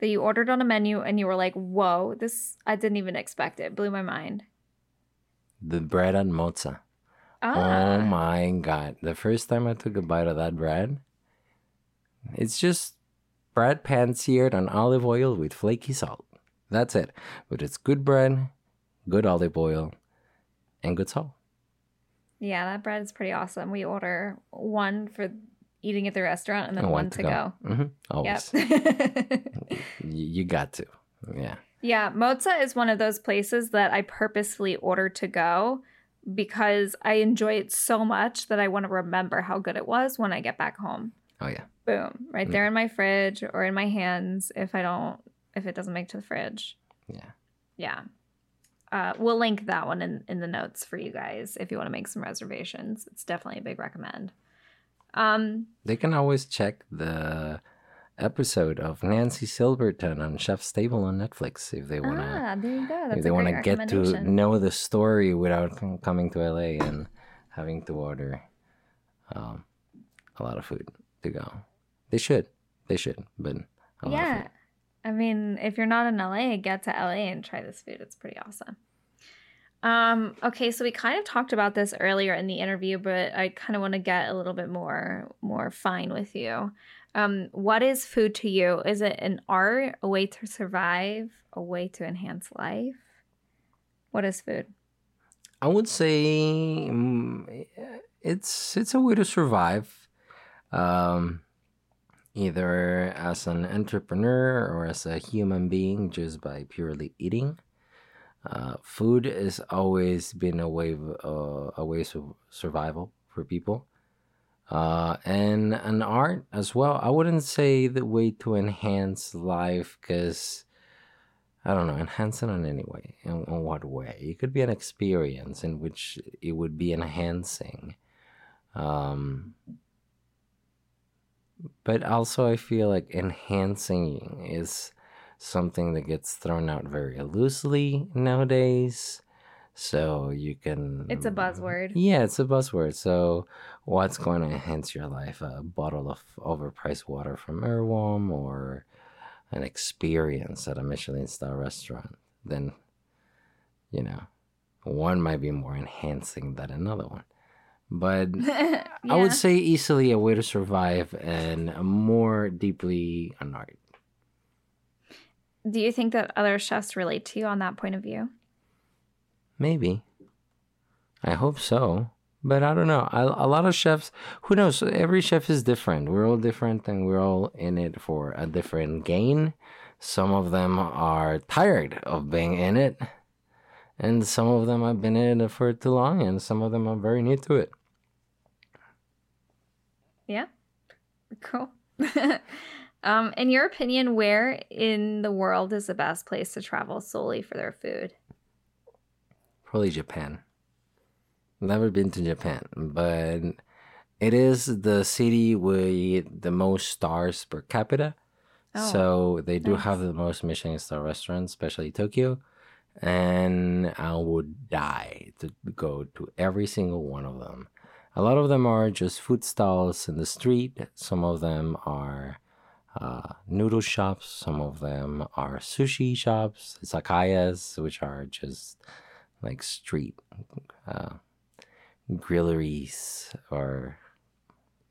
That you ordered on a menu and you were like, "Whoa, this I didn't even expect it. Blew my mind." The bread and mozza. Ah, Oh my god. The first time I took a bite of that bread, it's just bread pan seared on olive oil with flaky salt. That's it. But it's good bread, good olive oil, and good salt. yeah, that bread is pretty awesome. We order one for eating at the restaurant and then And one to go. hmm Always. Yep. You got to. Yeah. Yeah, Mozza is one of those places that I purposefully order to go because I enjoy it so much that I want to remember how good it was when I get back home. Oh yeah. Boom, right Mm. there in my fridge or in my hands if I don't if it doesn't make to the fridge. Yeah. Yeah. Uh, we'll link that one in, in the notes for you guys if you want to make some reservations. It's definitely a big recommend. Um, They can always check the episode of Nancy Silverton on Chef's Table on Netflix if they want to ah, there you go. That's if they want to get to know the story without coming to LA and having to order um, a lot of food to go. They should. They should. But a lot of Yeah. I mean, if you're not in LA, get to LA and try this food. It's pretty awesome. Um, okay, so we kind of talked about this earlier in the interview, but I kind of want to get a little bit more more fine with you. Um, what is food to you? Is it an art, a way to survive, a way to enhance life? What is food? I would say mm, it's it's a way to survive, um, either as an entrepreneur or as a human being, just by purely eating. Uh, food has always been a way of, uh, a way of survival for people, uh, and an art as well. I wouldn't say the way to enhance life because. I don't know, enhance in any way. In, in what way? It could be an experience in which it would be enhancing. Um, but also, I feel like enhancing is something that gets thrown out very loosely nowadays. So you can. It's a buzzword. Yeah, it's a buzzword. So, what's going to enhance your life? A bottle of overpriced water from Erewhon or an experience at a Michelin star restaurant, then you know, one might be more enhancing than another one. But I would say easily a way to survive and more deeply an art. Do you think that other chefs relate to you on that point of view? Maybe. I hope so. But I don't know. I, a lot of chefs, who knows? Every chef is different. We're all different and we're all in it for a different gain. Some of them are tired of being in it. And some of them have been in it for too long. And some of them are very new to it. Yeah. Cool. um, in your opinion, where in the world is the best place to travel solely for their food? Probably Japan. Never been to Japan, but it is the city with the most stars per capita. Oh, so they do nice. have the most Michelin star restaurants, especially Tokyo. And I would die to go to every single one of them. A lot of them are just food stalls in the street. Some of them are uh, noodle shops. Some of them are sushi shops, izakayas, which are just like street uh, grilleries or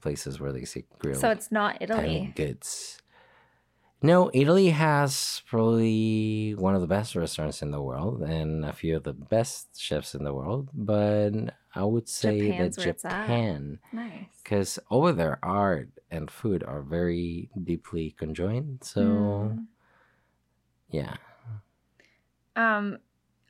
places where they say grill So it's not Italy. goods. No, Italy has probably one of the best restaurants in the world and a few of the best chefs in the world. But I would say Japan's that where it's at. Japan, Nice. because over there, art and food are very deeply conjoined. So, Mm. yeah. Um,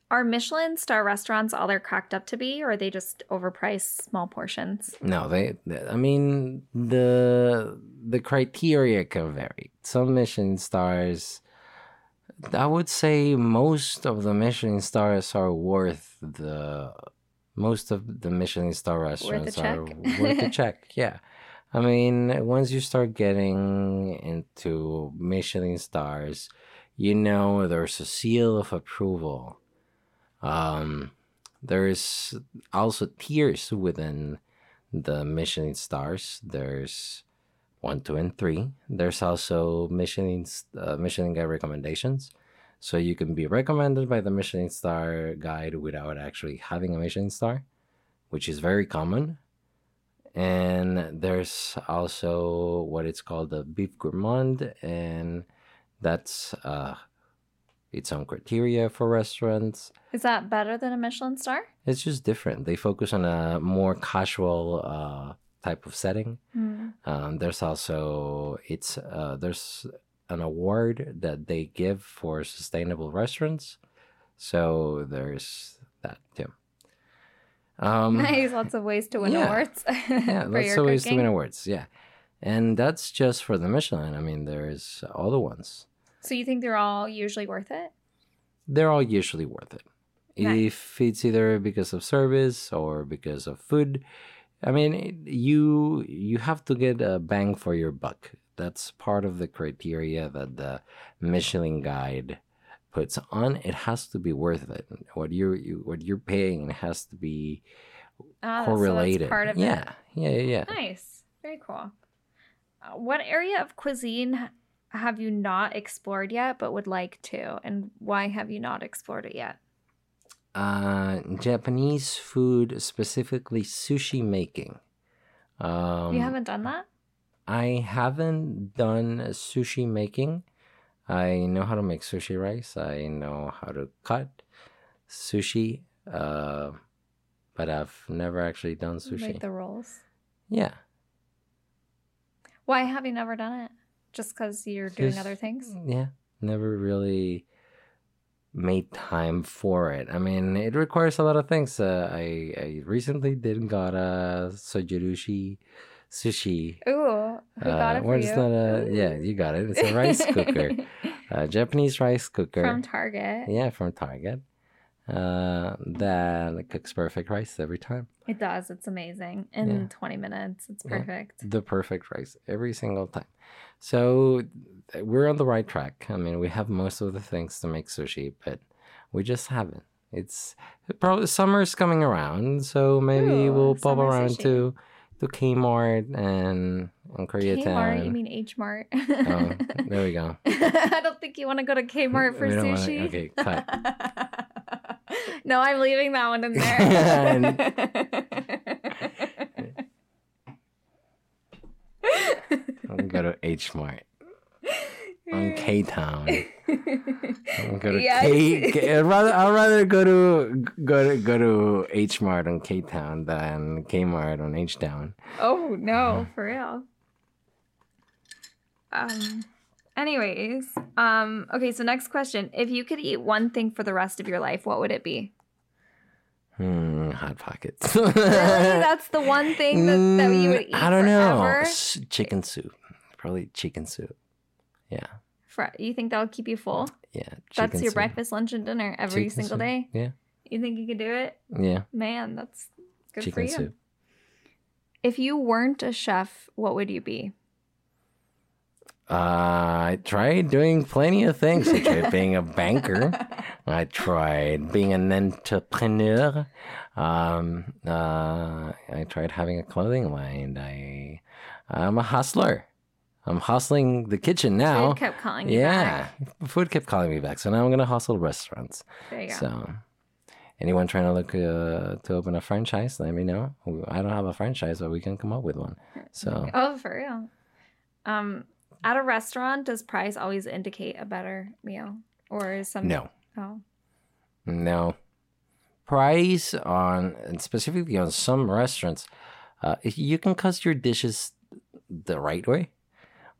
are Michelin star restaurants all they're cracked up to be, or are they just overpriced small portions? No, they, they- I mean, the the criteria can vary. Some Michelin stars, I would say most of the Michelin stars are worth the most of the Michelin star restaurants are worth the check. Yeah. I mean, once you start getting into Michelin stars, you know there's a seal of approval. Um, there's also tiers within the Michelin stars. There's one, two, and three. There's also Michelin uh, Michelin guide recommendations, so you can be recommended by the Michelin Star guide without actually having a Michelin star, which is very common. And there's also what it's called the Bib Gourmand, and that's uh, its own criteria for restaurants. Is that better than a Michelin star? It's just different. They focus on a more casual uh, type of setting. Mm. Um, there's also it's uh, there's an award that they give for sustainable restaurants. So there's that too. Um, nice, lots of ways to win yeah. awards. yeah, lots of ways to win awards. Yeah, and that's just for the Michelin. I mean, there's all the ones. So you think they're all usually worth it? They're all usually worth it. Nice. If it's either because of service or because of food, I mean, you you have to get a bang for your buck. That's part of the criteria that the Michelin guide puts on. It has to be worth it. What you're you, what you're paying has to be Ah, correlated. So part of yeah, yeah, yeah, yeah. Nice. Very cool. Uh, what area of cuisine have you not explored yet but would like to? And why have you not explored it yet? Uh, Japanese food, specifically sushi making. Um, you haven't done that? I haven't done sushi making. I know how to make sushi rice. I know how to cut sushi, uh, but I've never actually done sushi. Like the rolls. yeah, Why have you never done it? Just because you're doing other things? yeah, never really made time for it. I mean, it requires a lot of things. Uh, I I recently did got a Zojirushi sushi. Ooh, who got Uh, it for you? that? Uh, yeah, you got it. It's a rice cooker, a Japanese rice cooker. From Target. Yeah, from Target. Uh, that cooks perfect rice every time. It does. It's amazing. In Yeah. 20 minutes, it's Yeah. perfect. The perfect rice every single time. So we're on the right track. I mean, we have most of the things to make sushi, but we just haven't. It's probably summer's coming around, so maybe Ooh, we'll pop around sushi. to to Kmart and and Koreatown. Kmart, you mean H Mart? Oh, there we go. I don't think you want to go to Kmart for don't wanna- sushi. okay, cut. no, I'm leaving that one in there. I'll go to H Mart on K Town. I'll go to Yeah, K. K- I'd rather I'd rather go to go to go to H Mart on K Town than Kmart on H Town. oh no, for real. Um. Anyways, um. Okay, so next question: If you could eat one thing for the rest of your life, what would it be? Hmm, hot pockets. Really, that's the one thing that, that you would Mm, eat I don't know. forever. S- chicken soup, probably chicken soup. Yeah, For, you think that will keep you full? yeah. That's your soup. breakfast, lunch, and dinner every Chicken single soup. day. Yeah, You think you could do it? yeah. Man, that's good chicken for you. soup. If you weren't a chef, what would you be? Uh, I tried doing plenty of things. I tried being a banker. I tried being an entrepreneur. Um, uh, I tried having a clothing line. I, I'm a hustler. I'm hustling the kitchen now. Food kept calling you yeah, back. food kept calling me back, so now I'm gonna hustle restaurants. There you go. So, anyone trying to look uh, to open a franchise, let me know. I don't have a franchise, but we can come up with one. So, Oh, for real. Um, at a restaurant, does price always indicate a better meal, or is some no. Oh, No. Price on, and specifically on some restaurants, uh, you can cost your dishes the right way,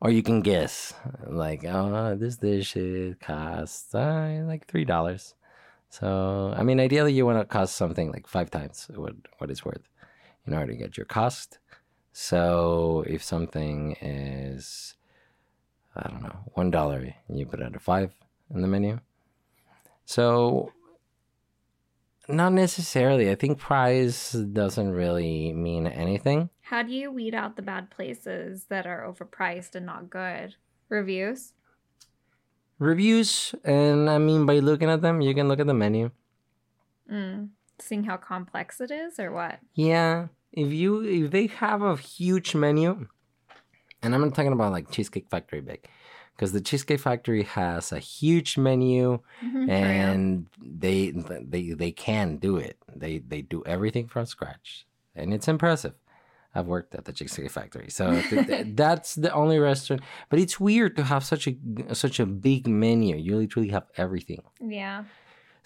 or you can guess, like, oh, this dish costs uh, like three dollars. So, I mean, ideally, you want to cost something like five times what what it's worth in order to get your cost. So, if something is, I don't know, one dollar, and you put it at five in the menu. So, not necessarily. I think price doesn't really mean anything. How do you weed out the bad places that are overpriced and not good? Reviews. Reviews, and I mean by looking at them, you can look at the menu. Mm. Seeing how complex it is, or what? Yeah, if you if they have a huge menu, and I'm not talking about like Cheesecake Factory big, because the Cheesecake Factory has a huge menu Mhm, and they they they can do it. They they do everything from scratch, and it's impressive. I've worked at the Cheesecake Factory, so th- th- that's the only restaurant. But it's weird to have such a such a big menu. You literally have everything. yeah.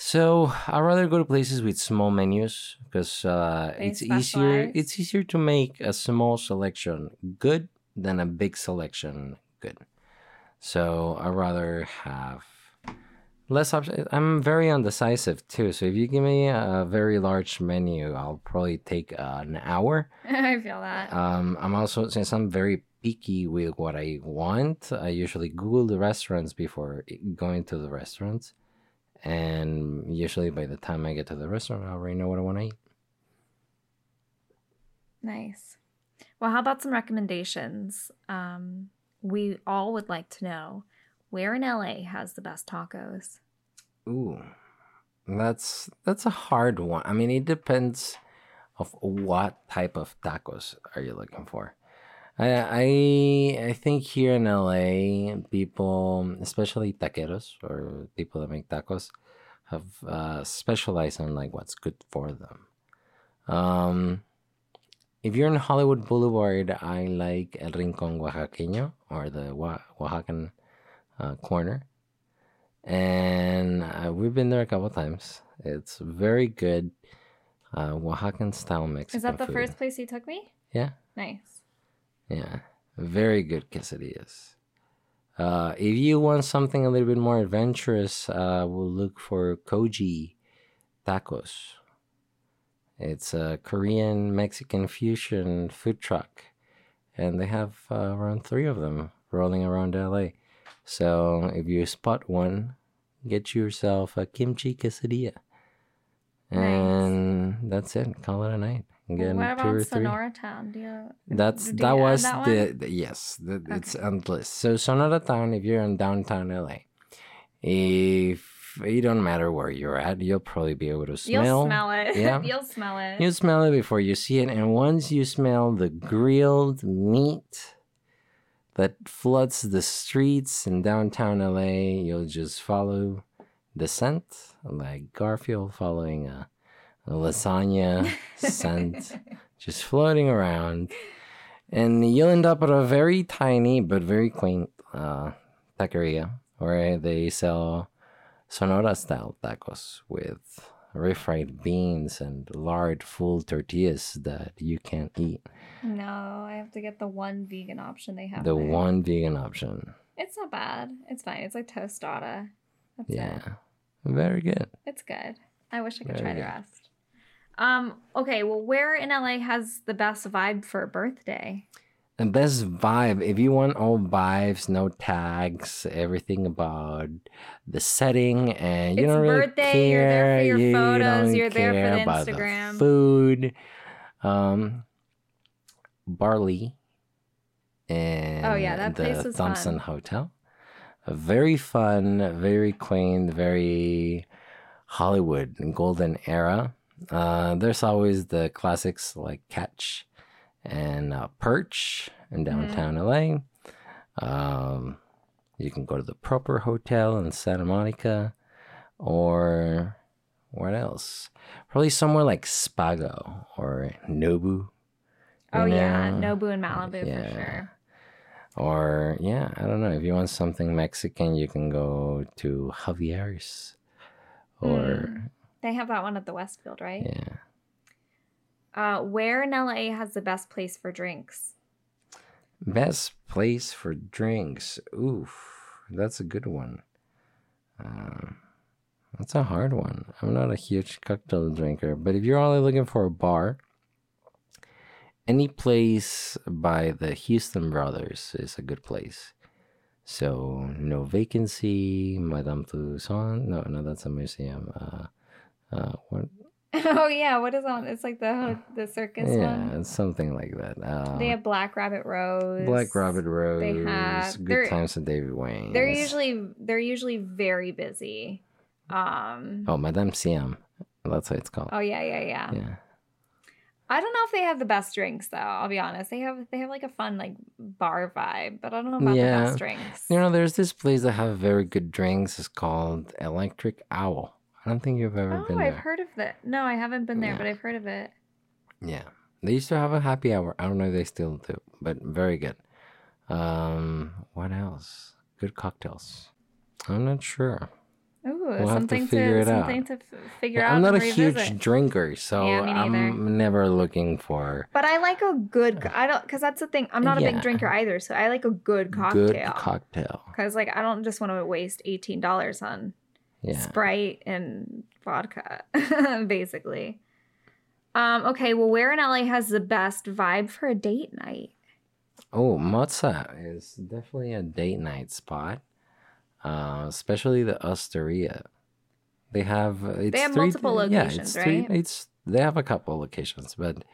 So I'd rather go to places with small menus because uh, it's easier. It's easier to make a small selection good than a big selection good. So I'd rather have less options. I'm very undecisive too. So if you give me a very large menu, I'll probably take uh, an hour. I feel that. Um, I'm also since I'm very picky with what I want. I usually Google the restaurants before going to the restaurants, and usually by the time I get to the restaurant, I already know what I want to eat. Nice. Well, how about some recommendations? Um, we all would like to know where in LA has the best tacos. Ooh, that's that's a hard one. I mean, it depends of what type of tacos are you looking for. I I I think here in LA, people, especially taqueros or people that make tacos, have uh, specialized on like what's good for them. Um, if you're in Hollywood Boulevard, I like El Rincón Oaxaqueño or the Oa- Oaxacan uh, corner and uh, we've been there a couple times. It's very good uh, Oaxacan style Mexican Is that the food. first place you took me? Yeah, Nice. yeah, very good quesadillas. Uh, if you want something a little bit more adventurous, uh, we'll look for Kogi Tacos. It's a Korean Mexican fusion food truck, and they have uh, around three of them rolling around LA. So if you spot one, get yourself a kimchi quesadilla, Nice. and that's it. Call it a night. Get what two about or three. Sonora Town? Do you? That's do that you was that the, the- yes, the, it's Okay. the list. So Sonoratown, if you're in downtown LA, if it don't matter where you're at, you'll probably be able to smell. You'll smell it. Yeah. You'll smell it. You smell it before you see it, and once you smell the grilled meat that floods the streets in downtown LA, you'll just follow the scent, like Garfield following a, a lasagna scent, just floating around, and you'll end up at a very tiny but very quaint uh, taqueria where they sell Sonora style tacos with refried beans and lard full tortillas that you can't eat. No, I have to get the one vegan option they have. The there. one vegan option. It's not bad. It's fine. It's like tostada. That's Yeah. it. Very good. It's good. I wish I could Very try the rest. Um. Okay. Well, where in LA has the best vibe for a birthday? The best vibe, if you want all vibes, no tags, everything about the setting, and you It's don't really birthday, care. you're there for your you photos, you're there for the Instagram. food. Um, Bar Lis and Oh, yeah, that the place was Thompson fun. Hotel. A very fun, very quaint, very Hollywood and golden era. Uh, there's always the classics like Catch and uh, Perch in downtown LA. Um, you can go to the Proper Hotel in Santa Monica, or what else? Probably somewhere like Spago or Nobu. Oh you yeah. Nobu and Malibu Yeah. for sure. Or yeah, I don't know. If you want something Mexican, you can go to Javier's. Or Mm. They have that one at the Westfield, right? yeah. Uh, where in LA has the best place for drinks? Best place for drinks. Oof, that's a good one. Um, that's a hard one. I'm not a huge cocktail drinker, but if you're only looking for a bar, any place by the Houston Brothers is a good place. So no vacancy, Madame Tussauds. No, no, that's a museum. Uh, uh, what? oh yeah, what is on? It's like the the circus Yeah, one. it's something like that. Uh, They have Black Rabbit Rose. Black Rabbit Rose. They have- Good times at Davey Wayne. They're usually they're usually very busy. Um. Oh, Madame Siam. That's what it's called. Oh yeah, yeah, yeah. Yeah. I don't know if they have the best drinks though. I'll be honest. They have they have like a fun like bar vibe, but I don't know about Yeah. the best drinks. You know, there's this place that have very good drinks. It's called Electric Owl. I don't think you've ever oh, been Oh, I've heard of that. No, I haven't been there, Yeah. but I've heard of it. Yeah. They used to have a happy hour. I don't know if they still do, but very good. Um, what else? Good cocktails. I'm not sure. Ooh, We'll have to something to, figure it out. something to f- figure Yeah, out. I'm not a and huge drinker, so Yeah. I'm never looking for But I like a good. I don't because that's the thing. I'm not a big drinker either, so I like a good cocktail. good cocktail. Because like I don't just want to waste eighteen dollars on Yeah. Sprite and vodka, basically. Um. Okay. Well, where in LA has the best vibe for a date night? Oh, Mozza is definitely a date night spot, uh, especially the Osteria. They have uh, it's have three, multiple yeah, locations, it's three- right? it's they have a couple locations, but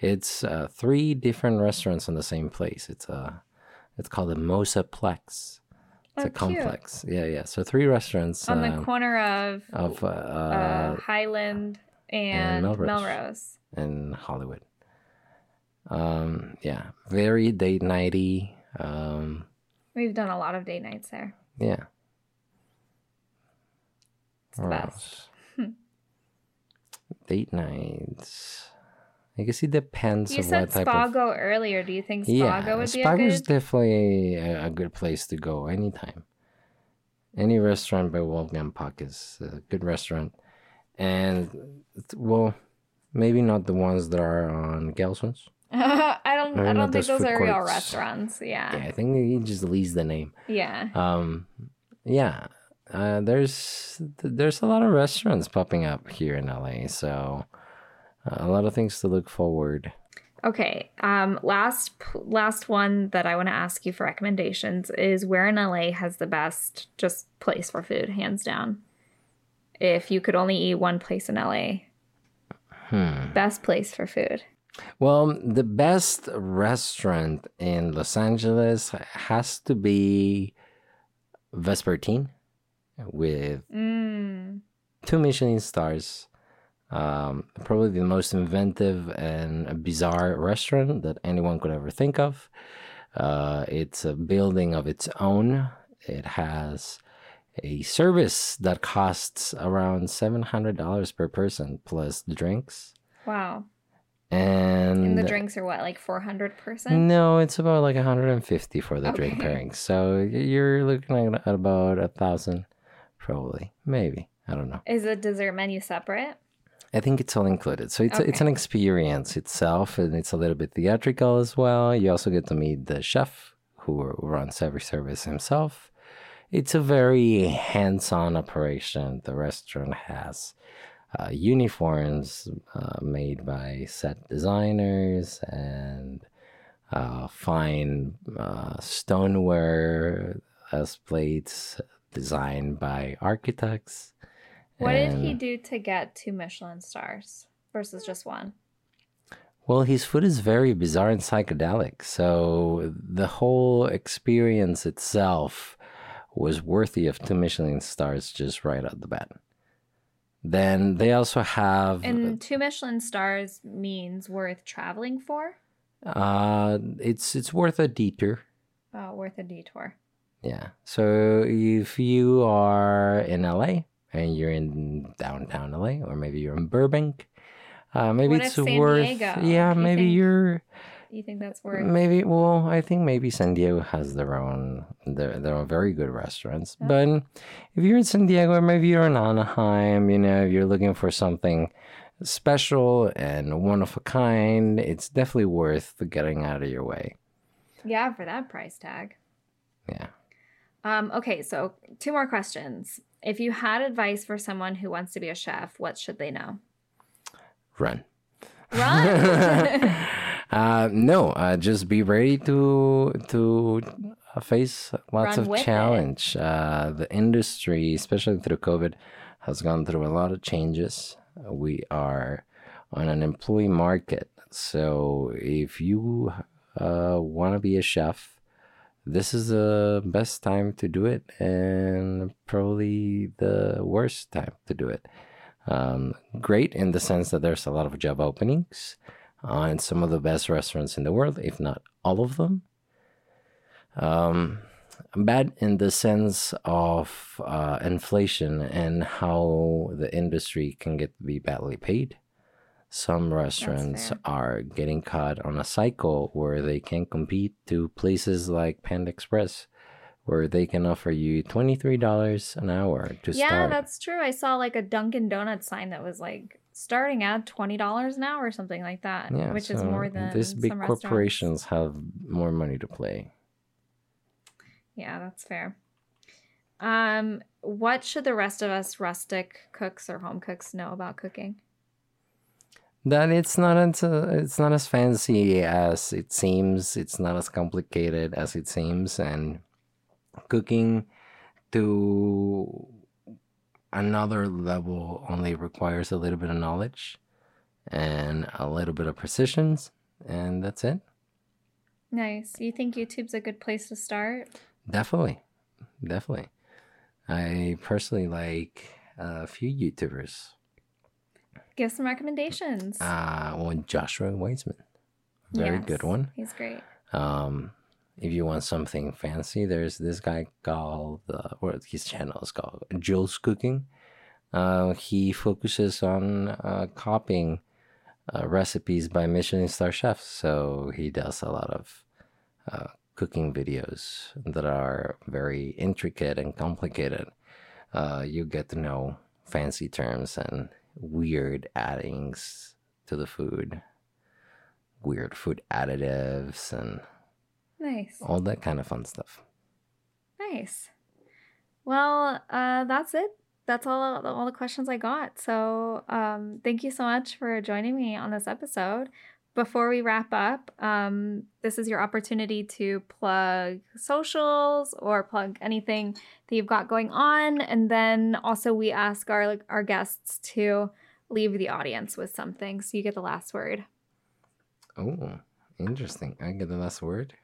it's uh, three different restaurants in the same place. It's a it's called the Mozzaplex. It's Oh, a cute. complex. Yeah, yeah. So three restaurants On uh, the corner of of uh, uh, Highland and, Melrose. Melrose. in Hollywood. Um, yeah, very date nighty. Um, We've done a lot of date nights there. Yeah. It's else? Date nights. I guess it depends You said what type of. Spago earlier. Do you think Spago yeah, would be a Spago's good? definitely a, a good place to go anytime. Any restaurant by Wolfgang Puck is a good restaurant, and well, maybe not the ones that are on Gelson's. I don't. Maybe I don't think those those are real restaurants. Yeah, Yeah. I think he just leaves the name. Yeah. Um, yeah, uh, there's there's a lot of restaurants popping up here in LA, so uh, a lot of things to look forward. Okay. Um. Last last one that I want to ask you for recommendations is where in LA has the best just place for food, hands down. If you could only eat one place in LA, Hmm. best place for food. Well, the best restaurant in Los Angeles has to be Vespertine with Mm. two Michelin stars. Um, probably the most inventive and bizarre restaurant that anyone could ever think of. Uh, it's a building of its own. It has a service that costs around seven hundred dollars per person plus the drinks. Wow. And, And the drinks are what, like four hundred percent? No, it's about like 150 for the drink Okay. pairings. So you're looking at about a thousand, probably, maybe. I don't know. Is the dessert menu separate? I think it's all included. So it's it's an experience itself, and it's a little bit theatrical as well. You also get to meet the chef who runs every service himself. It's a very hands-on operation. The restaurant has uh, uniforms uh, made by set designers and uh, fine uh, stoneware as plates designed by architects. What did he do to get two Michelin stars versus just one? Well, his food is very bizarre and psychedelic. So the whole experience itself was worthy of two Michelin stars just right out the bat. Then they also have And two Michelin stars means worth traveling for? uh it's it's worth a detour. Oh, worth a detour. Yeah. So if you are in LA and you're in downtown LA or maybe you're in Burbank, uh maybe What it's San worth Diego? Yeah, you maybe think- you're You think that's worth? Maybe well, I think maybe San Diego has their own their their own very good restaurants. Yeah. But if you're in San Diego or maybe you're in Anaheim, you know, if you're looking for something special and one of a kind, it's definitely worth getting out of your way. Yeah, for that price tag. Yeah. Um, okay, so two more questions. If you had advice for someone who wants to be a chef, what should they know? Run. Run. uh, no, uh, just be ready to to face lots Run of challenge. Uh, the industry, especially through COVID, has gone through a lot of changes. We are on an employee market, so if you uh, want to be a chef, this is the best time to do it, and probably the worst time to do it. Um, great in the sense that there's a lot of job openings. Uh, in some of the best restaurants in the world, if not all of them. Um, bad in the sense of uh, inflation and how the industry can get be badly paid. Some restaurants are getting caught on a cycle where they can compete to places like Panda Express, where they can offer you twenty three dollars an hour to yeah, start. Yeah, that's true. I saw like a Dunkin' Donuts sign that was like starting at twenty dollars an hour or something like that, yeah, which is more than these big corporations have more money to play. Yeah, that's fair. Um, what should the rest of us rustic cooks or home cooks know about cooking? that it's not uh, it's not as fancy as it seems. It's not as complicated as it seems, and cooking to another level only requires a little bit of knowledge and a little bit of precision, and that's it. Nice. You think YouTube's a good place to start? Definitely, definitely. I personally like a few YouTubers. Give some recommendations. Uh, one Joshua Weissman, very Yes, good one. He's great. Um, if you want something fancy, there's this guy called uh, what his channel is called Jules Cooking. Uh, he focuses on uh, copying uh, recipes by Michelin star chefs. So he does a lot of uh, cooking videos that are very intricate and complicated. Uh, you get to know fancy terms and weird addings to the food, weird food additives, and Nice. all that kind of fun stuff. Nice. Well, uh, that's it. That's all all the questions I got. So, um, thank you so much for joining me on this episode. Before we wrap up, um, this is your opportunity to plug socials or plug anything that you've got going on, and then also we ask our our guests to leave the audience with something. So you get the last word. Oh, interesting. I get the last word.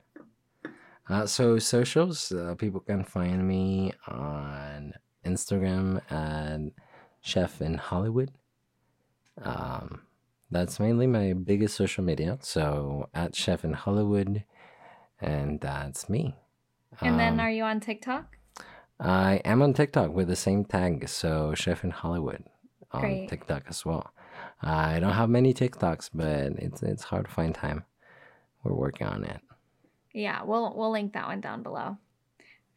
Uh, so socials, uh, people can find me on Instagram at Chef in Hollywood. Um, that's mainly my biggest social media. So at Chef in Hollywood, and that's me. And then, Um, are you on TikTok? I am on TikTok with the same tag, so Chef in Hollywood on Great. TikTok as well. I don't have many TikToks, but it's it's hard to find time. We're working on it. Yeah, we'll we'll link that one down below.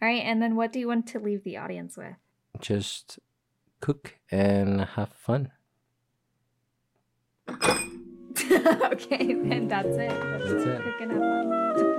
All right, and then what do you want to leave the audience with? Just cook and have fun. okay, and that's it. That's, That's it. Cook and have fun.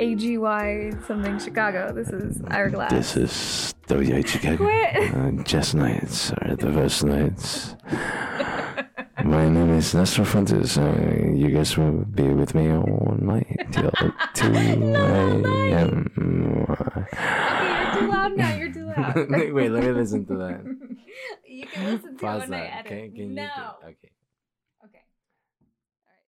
W A G Y something Chicago. This is Ira Glass. This is WH Chicago. Quit. Uh, jazz nights are the best nights. My name is Nestor Fuentes. Uh, you guys will be with me all night till 2 a.m. Okay, you're too loud now. You're too loud. Wait, let me listen to that. you can listen to it Pause when I that. edit. Can, can no. you? Okay.